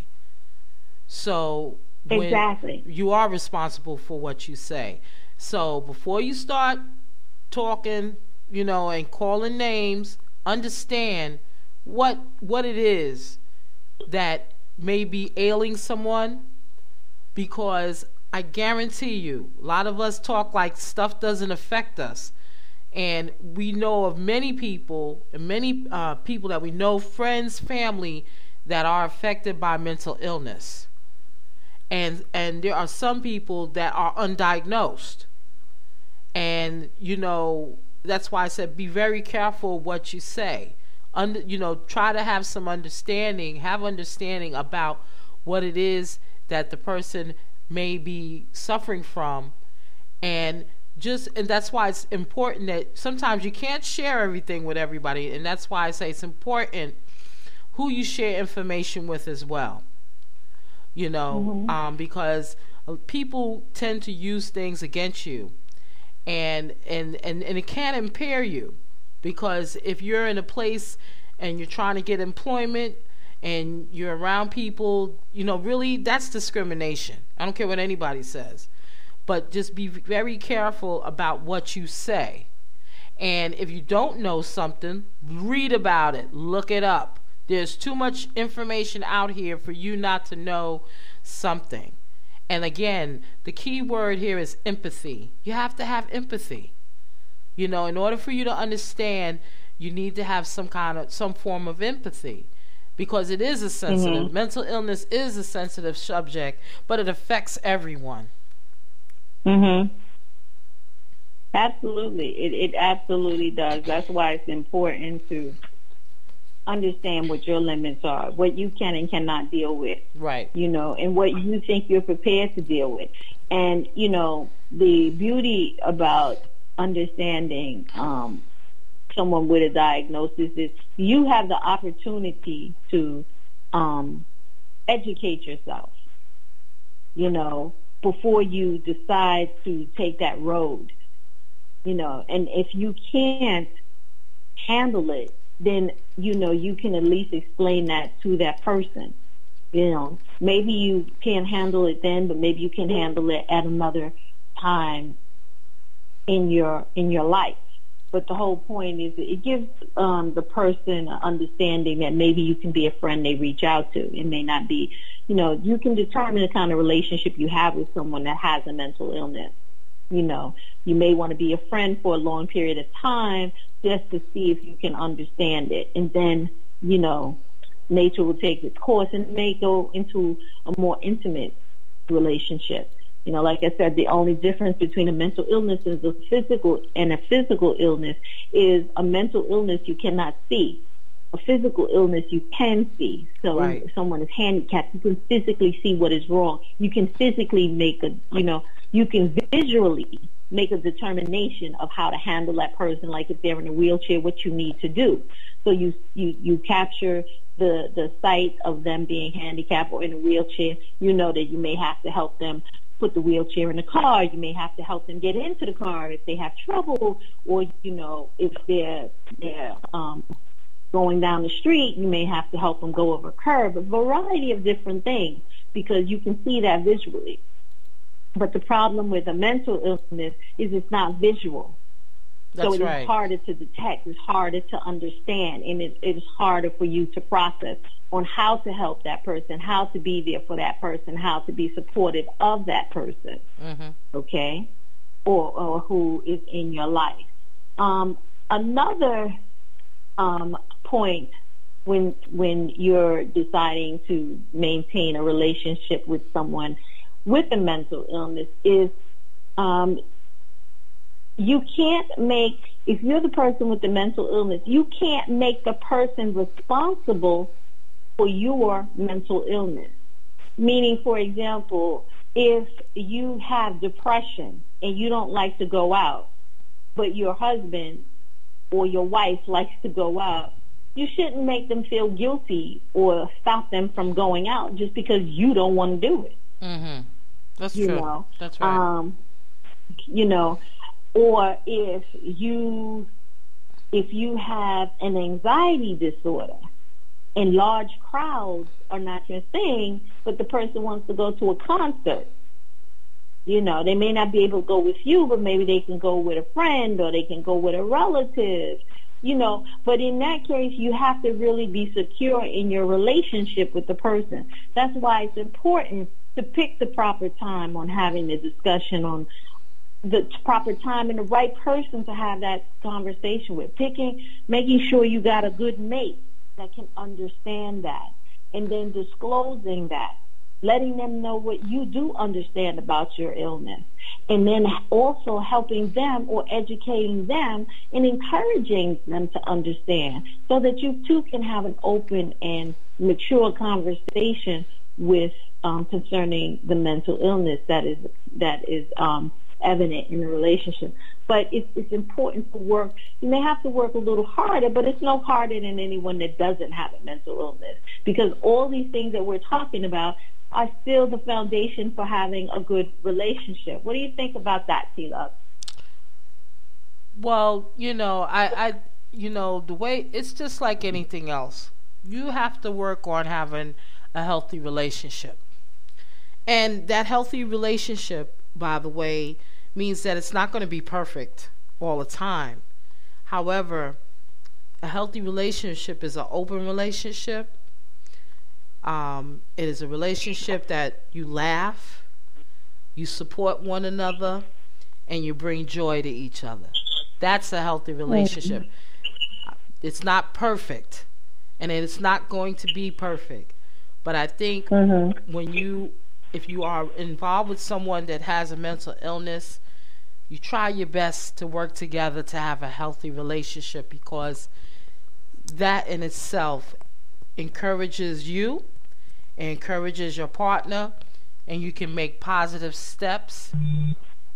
So exactly, you are responsible for what you say. So before you start talking you know, and calling names, understand what what it is that may be ailing someone because I guarantee you, a lot of us talk like stuff doesn't affect us. And we know of many people, and many uh, people that we know, friends, family, that are affected by mental illness. And, and there are some people that are undiagnosed. And, you know, that's why I said be very careful what you say. Under, you know, try to have some understanding, have understanding about what it is that the person may be suffering from, and just and that's why it's important that sometimes you can't share everything with everybody, and that's why I say it's important who you share information with as well. You know, mm-hmm. um, because people tend to use things against you and and and, and it can impair you because if you're in a place and you're trying to get employment and you're around people, you know, really that's discrimination. I don't care what anybody says. But just be very careful about what you say. And if you don't know something, read about it, look it up. There's too much information out here for you not to know something. And again, the key word here is empathy. You have to have empathy. You know, in order for you to understand, you need to have some kind of some form of empathy because it is a sensitive mm-hmm. mental illness is a sensitive subject, but it affects everyone. Mhm. Absolutely. It, it absolutely does. That's why it's important to understand what your limits are, what you can and cannot deal with. Right. You know, and what you think you're prepared to deal with. And, you know, the beauty about understanding um, someone with a diagnosis is you have the opportunity to um, educate yourself, you know, before you decide to take that road, you know, and if you can't handle it, then, you know, you can at least explain that to that person. You know, maybe you can't handle it then, but maybe you can handle it at another time in your in your life. But the whole point is it gives um, the person an understanding that maybe you can be a friend they reach out to. It may not be, you know, you can determine the kind of relationship you have with someone that has a mental illness. You know, you may want to be a friend for a long period of time just to see if you can understand it. And then, you know, nature will take its course and may go into a more intimate relationship. You know, like I said, the only difference between a mental illness and a physical and a physical illness is a mental illness you cannot see. A physical illness you can see. So Right. if someone is handicapped, you can physically see what is wrong. You can physically make a, you know, you can visually make a determination of how to handle that person, like if they're in a wheelchair, what you need to do. So you you you capture the the sight of them being handicapped or in a wheelchair. You know that you may have to help them put the wheelchair in the car. You may have to help them get into the car if they have trouble, or you know if they're they're um, going down the street, you may have to help them go over a curb. A variety of different things because you can see that visually. But the problem with a mental illness is it's not visual. That's so it is right. harder to detect, it's harder to understand, and it, it is harder for you to process on how to help that person, how to be there for that person, how to be supportive of that person, hmm okay, or, or who is in your life. Um, another um, point when when you're deciding to maintain a relationship with someone with a mental illness is um, you can't make if you're the person with the mental illness, you can't make the person responsible for your mental illness. Meaning, for example, if you have depression and you don't like to go out, but your husband or your wife likes to go out, you shouldn't make them feel guilty or stop them from going out just because you don't want to do it. hmm That's You true. know, That's right. um, you know, or if you if you have an anxiety disorder and large crowds are not your thing, but the person wants to go to a concert. You know, they may not be able to go with you, but maybe they can go with a friend or they can go with a relative. You know, but in that case, you have to really be secure in your relationship with the person. That's why it's important to pick the proper time on having the discussion on the proper time and the right person to have that conversation with. Picking, making sure you got a good mate that can understand that, and then disclosing that, letting them know what you do understand about your illness, and then also helping them or educating them and encouraging them to understand, so that you too can have an open and mature conversation with um, concerning the mental illness that is that is um, evident in the relationship. But it's, it's important to work. You may have to work a little harder, but it's no harder than anyone that doesn't have a mental illness because all these things that we're talking about are still the foundation for having a good relationship. What do you think about that, T Love? Well, you know, I, I, you know, the way it's just like anything else. You have to work on having a healthy relationship, and that healthy relationship, by the way, means that it's not going to be perfect all the time. However, a healthy relationship is an open relationship. Um, it is a relationship that you laugh, you support one another, and you bring joy to each other. That's a healthy relationship. It's not perfect, and it's not going to be perfect. But I think when you, if you are involved with someone that has a mental illness, you try your best to work together to have a healthy relationship because that in itself encourages you, encourages your partner, and you can make positive steps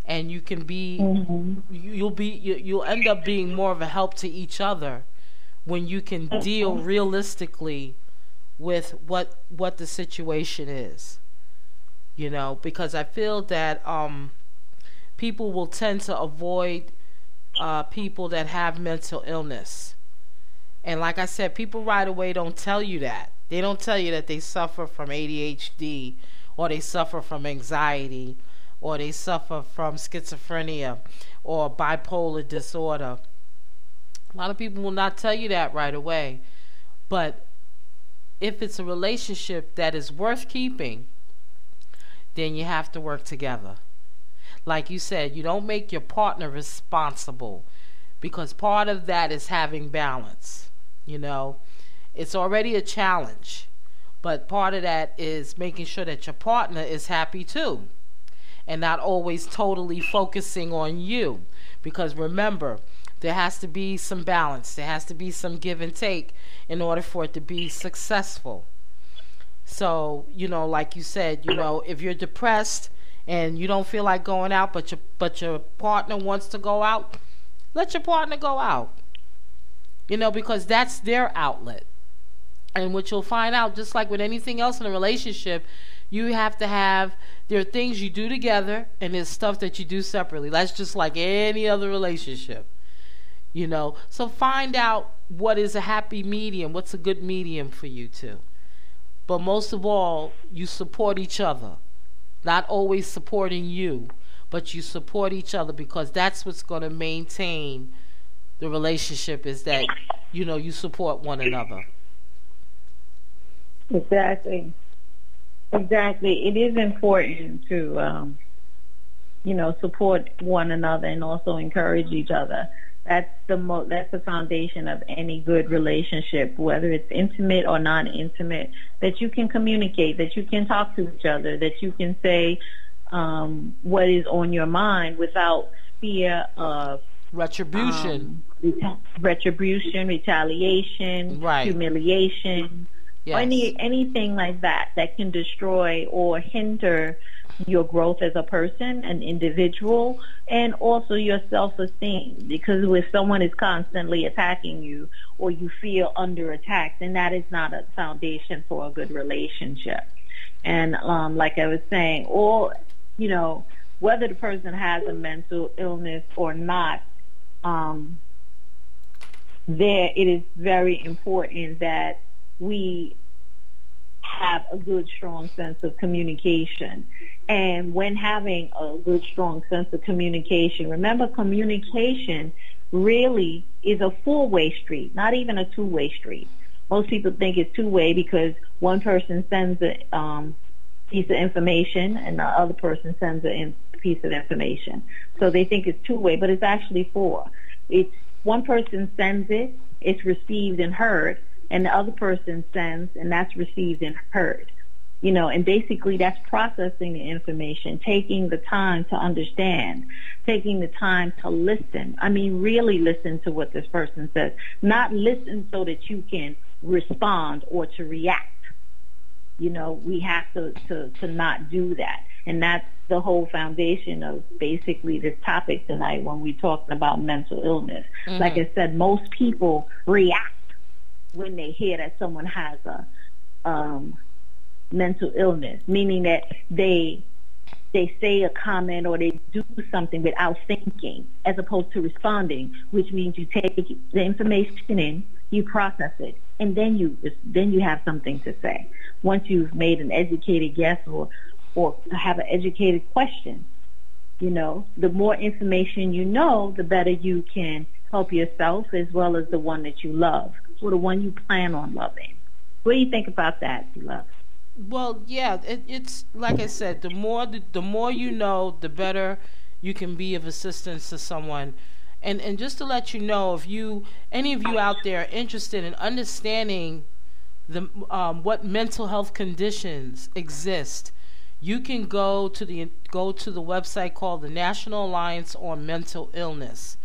and you can be mm-hmm. you'll be you, will end up being more of a help to each other when you can deal realistically with what what the situation is you know because i feel that um people will tend to avoid uh, people that have mental illness and like i said people right away don't tell you that they don't tell you that they suffer from adhd or they suffer from anxiety or they suffer from schizophrenia or bipolar disorder. A lot of people will not tell you that right away. But if it's a relationship that is worth keeping, then you have to work together. Like you said, you don't make your partner responsible because part of that is having balance. You know, it's already a challenge, but part of that is making sure that your partner is happy too and not always totally focusing on you. Because remember, there has to be some balance, there has to be some give and take in order for it to be successful. So, you know, like you said, you know, if you're depressed and you don't feel like going out but your but your partner wants to go out, let your partner go out. You know, because that's their outlet. And what you'll find out just like with anything else in a relationship, you have to have there are things you do together and there's stuff that you do separately. That's just like any other relationship. You know, so find out what is a happy medium, what's a good medium for you two. But most of all, you support each other. Not always supporting you, but you support each other because that's what's going to maintain the relationship is that you know you support one another. Exactly. Exactly. It is important to, um, you know, support one another and also encourage each other. That's the mo- that's the foundation of any good relationship, whether it's intimate or non-intimate. That you can communicate, that you can talk to each other, that you can say um, what is on your mind without fear of retribution, um, retribution, retaliation, right. humiliation yes. or any anything like that that can destroy or hinder your growth as a person, an individual, and also your self-esteem. Because if someone is constantly attacking you or you feel under attack, then that is not a foundation for a good relationship. And um, like I was saying, or you know, whether the person has a mental illness or not, um, there it is very important that we have a good, strong sense of communication. And when having a good, strong sense of communication, remember communication really is a four-way street, not even a two-way street. Most people think it's two-way because one person sends a um, piece of information and the other person sends a piece of information. So they think it's two-way, but it's actually four. It's one person sends it, it's received and heard, and the other person sends and that's received and heard. You know, and basically that's processing the information, taking the time to understand, taking the time to listen. I mean, really listen to what this person says, not listen so that you can respond or to react. You know, we have to, to, to not do that. And that's the whole foundation of basically this topic tonight when we're talking about mental illness. Mm-hmm. Like I said, most people react when they hear that someone has a um, mental illness, meaning that they they say a comment or they do something without thinking, as opposed to responding, which means you take the information in, you process it, and then you then you have something to say. Once you've made an educated guess or or have an educated question, you know, the more information you know, the better you can help yourself as well as the one that you love or the one you plan on loving. What do you think about that, love? Well, yeah, it, it's like I said. The more the, the more you know, the better you can be of assistance to someone. And and just to let you know, if you any of you out there are interested in understanding the um, what mental health conditions exist, you can go to the go to the website called the National Alliance on Mental Illness.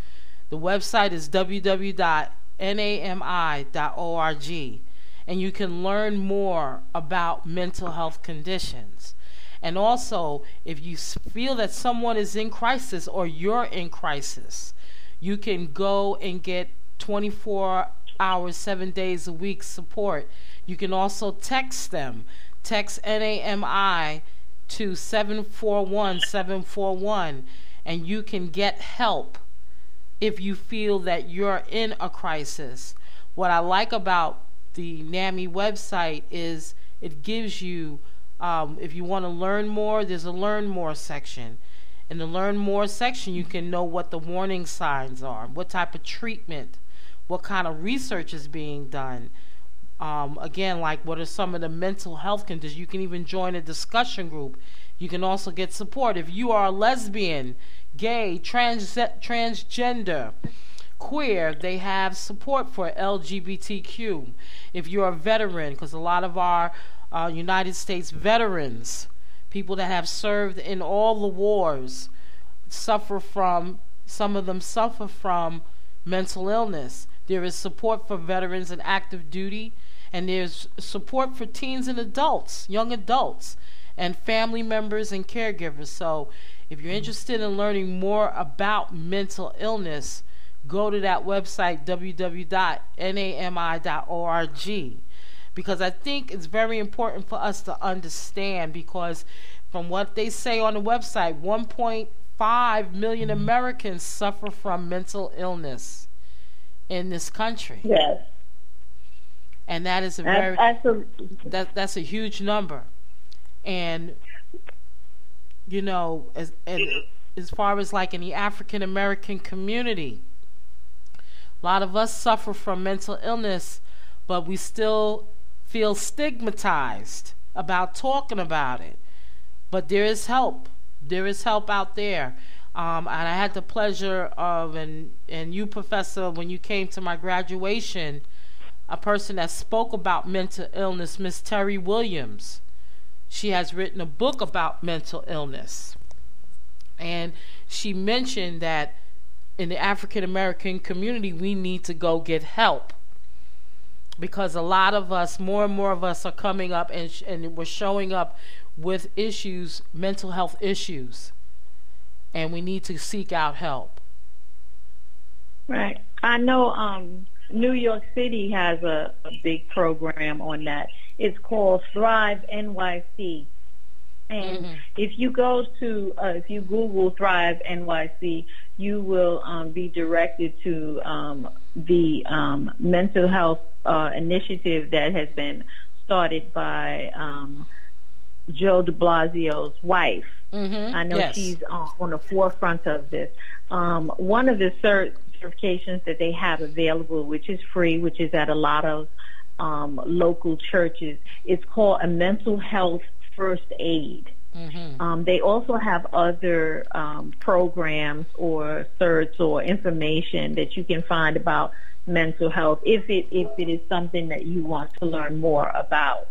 The website is www.nami.org and you can learn more about mental health conditions. And also, if you feel that someone is in crisis or you're in crisis, you can go and get 24 hours, seven days a week support. You can also text them. Text NAMI to 741 741 and you can get help if you feel that you're in a crisis. What I like about the NAMI website is it gives you, um, if you want to learn more, there's a learn more section. In the learn more section, you can know what the warning signs are, what type of treatment, what kind of research is being done. Um, again, like what are some of the mental health conditions? You can even join a discussion group. You can also get support if you are a lesbian, gay, trans- transgender, queer. They have support for LGBTQ if you're a veteran, because a lot of our uh, United States veterans, people that have served in all the wars, suffer from, some of them suffer from mental illness. There is support for veterans in active duty, and there's support for teens and adults, young adults, and family members and caregivers. So, if you're interested in learning more about mental illness, go to that website, www.nami.org, because I think it's very important for us to understand because from what they say on the website, 1.5 million mm-hmm. Americans suffer from mental illness in this country. Yes. And that is a very that that's a huge number. And you know, as as far as like in the African American community, a lot of us suffer from mental illness, but we still feel stigmatized about talking about it. But there is help. There is help out there. Um, and I had the pleasure of, and, and you, Professor, when you came to my graduation, a person that spoke about mental illness, Miss Terry Williams. She has written a book about mental illness. And she mentioned that in the African American community, we need to go get help because a lot of us, more and more of us, are coming up and sh- and we're showing up with issues, mental health issues, and we need to seek out help. Right. I know um, New York City has a, a big program on that. It's called Thrive NYC. And mm-hmm. if you go to, uh, if you Google Thrive NYC, you will um, be directed to um, the um, mental health uh, initiative that has been started by um, Joe de Blasio's wife. Mm-hmm. I know yes. she's on, on, the forefront of this. Um, one of the certifications that they have available, which is free, which is at a lot of um, local churches, it's called a mental health first aid. Mm-hmm. Um, they also have other um, programs or certs or information that you can find about mental health if it if it is something that you want to learn more about.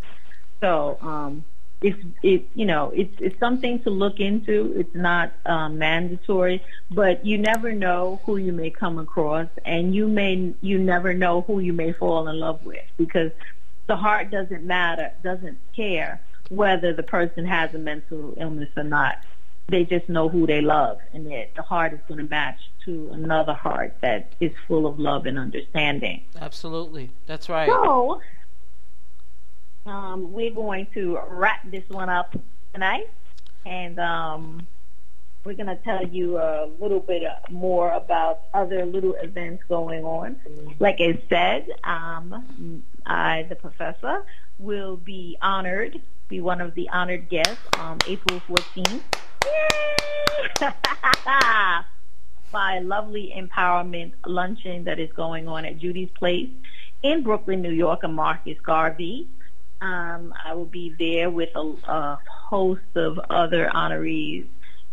So um, it's it you know it's it's something to look into. It's not um, mandatory, but you never know who you may come across, and you may you never know who you may fall in love with because the heart doesn't matter doesn't care whether the person has a mental illness or not. They just know who they love, and that the heart is going to match to another heart that is full of love and understanding. Absolutely, that's right. So, um, we're going to wrap this one up tonight, and um, we're going to tell you a little bit more about other little events going on. Like I said, um, I, the professor, will be honored be one of the honored guests on April 14th. by a lovely empowerment luncheon that is going on at Judy's Place in Brooklyn, New York, and Marcus Garvey. Um, I will be there with a, a host of other honorees.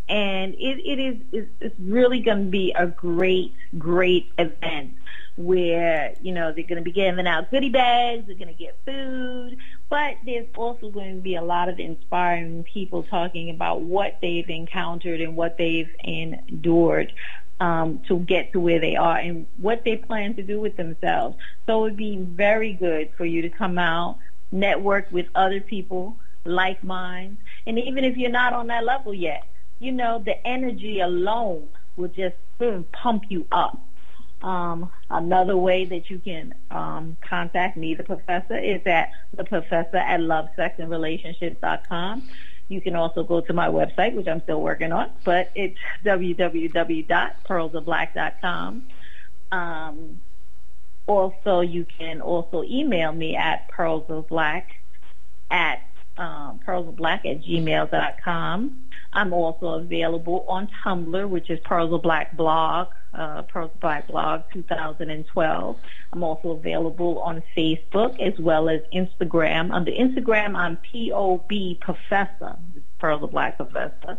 And it, it is it's, it's really going to be a great, great event where, you know, they're going to be giving out goodie bags, they're going to get food, But there's also going to be a lot of inspiring people talking about what they've encountered and what they've endured um, to get to where they are and what they plan to do with themselves. So it would be very good for you to come out, network with other people like mine, and even if you're not on that level yet, you know, the energy alone will just boom, pump you up. Um, another way that you can um, contact me, the professor, is at the professor at lovesexandrelationships.com. You can also go to my website, which I'm still working on, but it's www.pearlsofblack.com. Um, also, you can also email me at pearlsofblack at um, pearlsofblack at gmail.com. I'm also available on Tumblr, which is Pearls of Black blog, uh, Pearls of Black blog 2012. I'm also available on Facebook as well as Instagram. On the Instagram, I'm POB Professor, Pearls of Black Professor.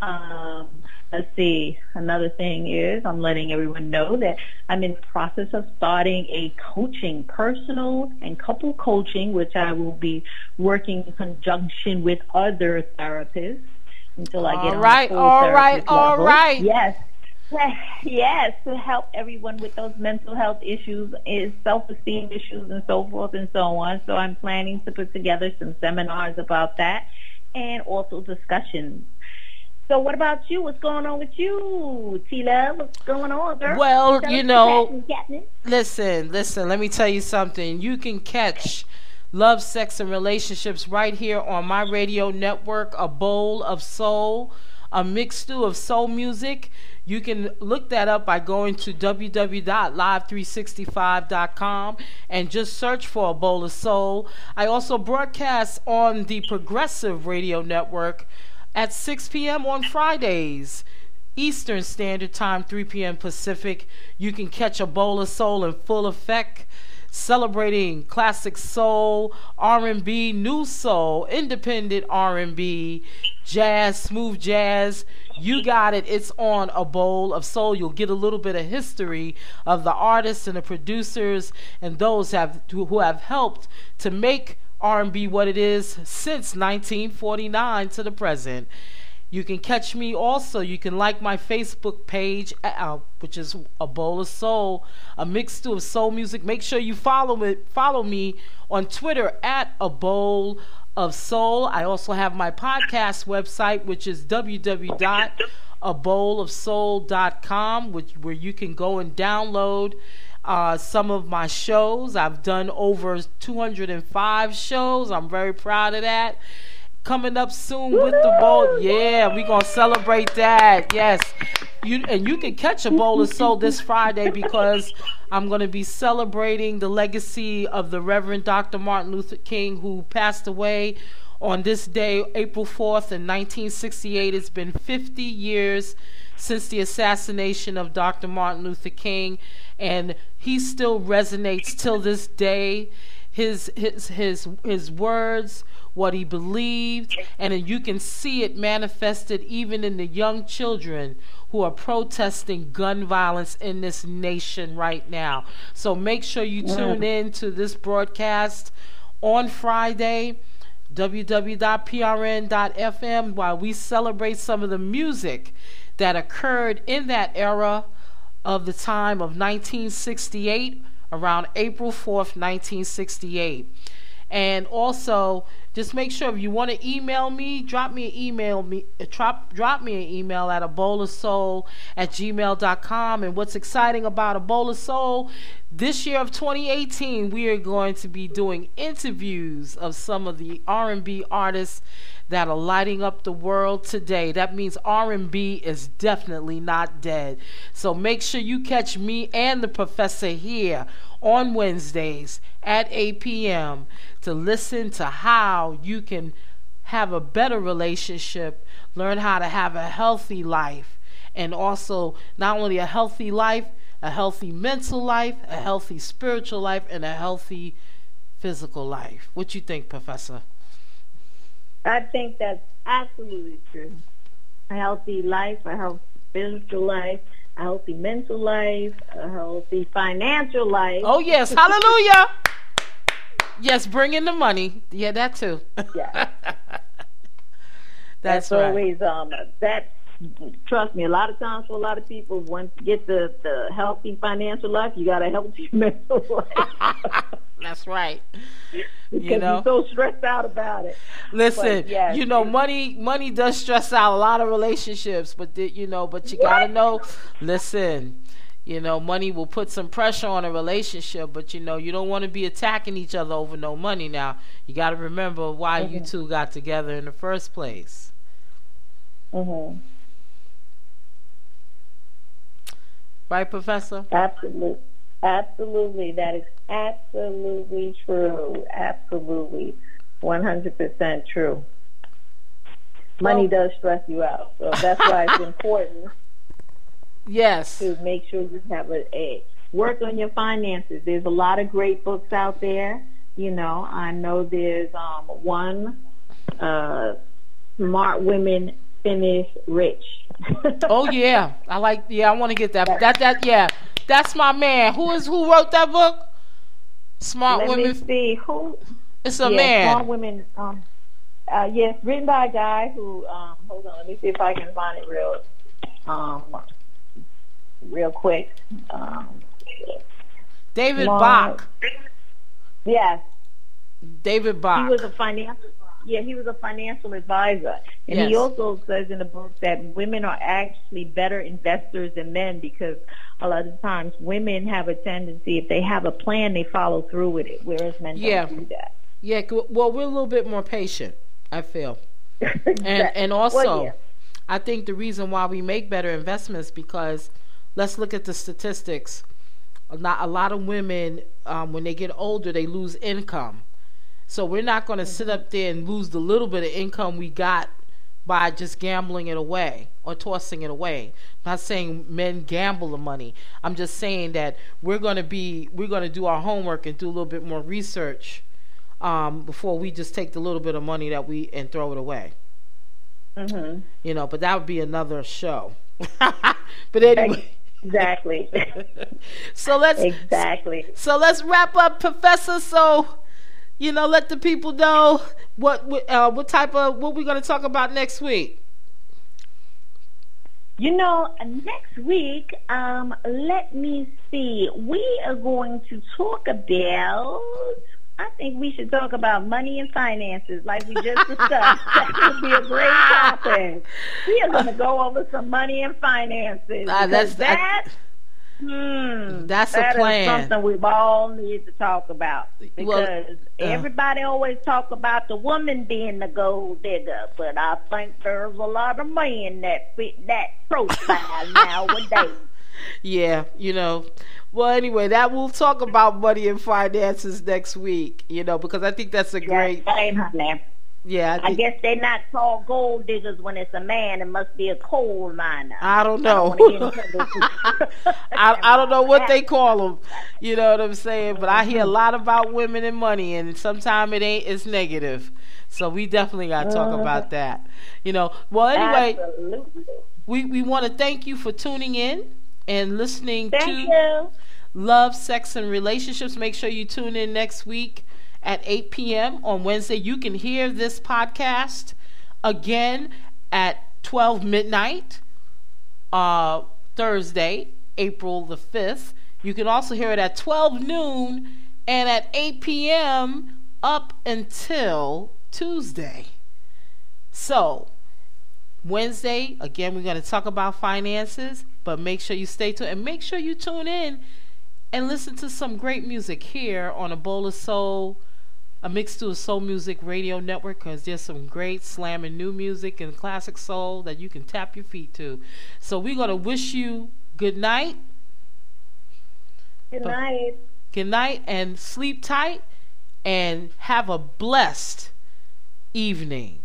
Um, let's see. Another thing is I'm letting everyone know that I'm in the process of starting a coaching, personal and couple coaching, which I will be working in conjunction with other therapists until I get all right, on all right, all level. right. Yes. Yes, to help everyone with those mental health issues, is self-esteem issues, and so forth and so on. So I'm planning to put together some seminars about that, and also discussions. So what about you? What's going on with you, T Love? What's going on, girl? Well, you know, listen, listen. Let me tell you something. You can catch love, sex, and relationships right here on my radio network. A bowl of soul, a mixed stew of soul music. You can look that up by going to www.live365.com and just search for a bowl of soul. I also broadcast on the Progressive Radio Network at 6 p.m. on Fridays. Eastern Standard Time, 3 p.m. Pacific. You can catch a bowl of soul in full effect, celebrating classic soul, R&B, new soul, independent R&B, jazz, smooth jazz. You got it. It's on a bowl of soul. You'll get a little bit of history of the artists and the producers and those have who have helped to make R&B what it is since 1949 to the present. You can catch me also. You can like my Facebook page, uh, which is a bowl of soul, a mixture of soul music. Make sure you follow it. Follow me on Twitter at a bowl of soul. I also have my podcast website, which is www.abowlofsoul.com, which where you can go and download uh, some of my shows. I've done over 205 shows. I'm very proud of that coming up soon with the bowl. Yeah, we're gonna celebrate that. Yes. You and you can catch a bowl of soul this Friday because I'm gonna be celebrating the legacy of the Reverend Dr. Martin Luther King who passed away on this day, April 4th in 1968. It's been 50 years since the assassination of Dr. Martin Luther King, and he still resonates till this day. His his his his words what he believed, and you can see it manifested even in the young children who are protesting gun violence in this nation right now. So make sure you tune in to this broadcast on Friday www.prn.fm while we celebrate some of the music that occurred in that era of the time of 1968 around April 4th 1968 and also just make sure if you want to email me, drop me an email me uh, drop drop me an email at soul at gmail.com. And what's exciting about a bowl of soul, this year of 2018, we are going to be doing interviews of some of the R&B artists that are lighting up the world today. That means R&B is definitely not dead. So make sure you catch me and the professor here on Wednesdays at 8 p.m. to listen to how you can have a better relationship, learn how to have a healthy life, and also not only a healthy life, a healthy mental life, a healthy spiritual life, and a healthy physical life. What you think, Professor? I think that's absolutely true. A healthy life, a healthy spiritual life, a healthy mental life, a healthy financial life. Oh, yes. Hallelujah. Yes, bring in the money. Yeah, that too. Yeah. That's, That's right. always um that trust me, a lot of times for a lot of people once you get the, the healthy financial life, you got a healthy mental life. That's right. because You know, you're so stressed out about it. listen. But, yes, you know, money money does stress out a lot of relationships, but the, you know, but you gotta know. Listen, you know, money will put some pressure on a relationship, but you know, you don't want to be attacking each other over no money. Now, you got to remember why you Mm-hmm. two got together in the first place. Mm-hmm. Right, Professor? Absolutely. Absolutely. That is absolutely true. Absolutely. 100% true. Money Well- does stress you out. So that's why it's important Yes. to make sure you have a, a work on your finances. There's a lot of great books out there. You know, I know there's um, one, uh, Smart Women Finish Rich. Oh yeah, I like. Yeah, I want to get that. That that yeah, that's my man. Who is who wrote that book? Smart Let me Women. see who. It's a yeah, man. Smart Women. Um, uh, yes, written by a guy who. Um, hold on, let me see if I can find it real, um, real quick. Um, David Smart- Bach. yes, David Bach. he was a financial. Yeah, he was a financial advisor, and he also says in the book that women are actually better investors than men because a lot of times women have a tendency, if they have a plan, they follow through with it, whereas men Yeah. don't do that. yeah. Well, we're a little bit more patient. I feel, and Exactly. and also, Well, yeah. I think the reason why we make better investments because let's look at the statistics. A lot, a lot of women, um, when they get older, they lose income. So we're not going to sit up there and lose the little bit of income we got by just gambling it away or tossing it away. I'm not saying men gamble the money. I'm just saying that we're going to be we're going to do our homework and do a little bit more research um, before we just take the little bit of money that we and throw it away. Mhm. You know, but that would be another show. but anyway, Exactly. so let's exactly. so let's wrap up, Professor. So, you know, let the people know what what, uh, what type of what we're going to talk about next week. You know, next week, um, let me see. We are going to talk about. I think we should talk about money and finances, like we just discussed. that would be a great topic. We are going to go over some money and finances. Ah, that's- that. Hmm, That's a that is plan. something we all need to talk about because Well, uh. everybody always talk about the woman being the gold digger, but I think there's a lot of men that fit that profile nowadays. Yeah, you know. Well, anyway, that we'll talk about money and finances next week. You know, because I think that's a great. Yes, same, honey. Yeah, I, I guess they're not called gold diggers when it's a man. It must be a coal miner. I don't know. I don't wanna get into this. I, I don't know what they call them. You know what I'm saying? But I hear a lot about women and money, and sometimes it ain't. It's negative. So we definitely got to talk uh-huh. about that. You know. Well, anyway, Absolutely. we we want to thank you for tuning in and listening Thank to you. Love, Sex, and Relationships. Make sure you tune in next week at 8 p.m. on Wednesday. You can hear this podcast again at 12 midnight uh, Thursday, April the 5th. You can also hear it at 12 noon and at 8 p.m. up until Tuesday. So, Wednesday, again, we're going to talk about finances, but make sure you stay tuned and make sure you tune in and listen to some great music here on a bowl of soul, a mix to a soul music radio network because there's some great slamming new music and classic soul that you can tap your feet to. So we're going to wish you good night, Good night. good night, and sleep tight and have a blessed evening.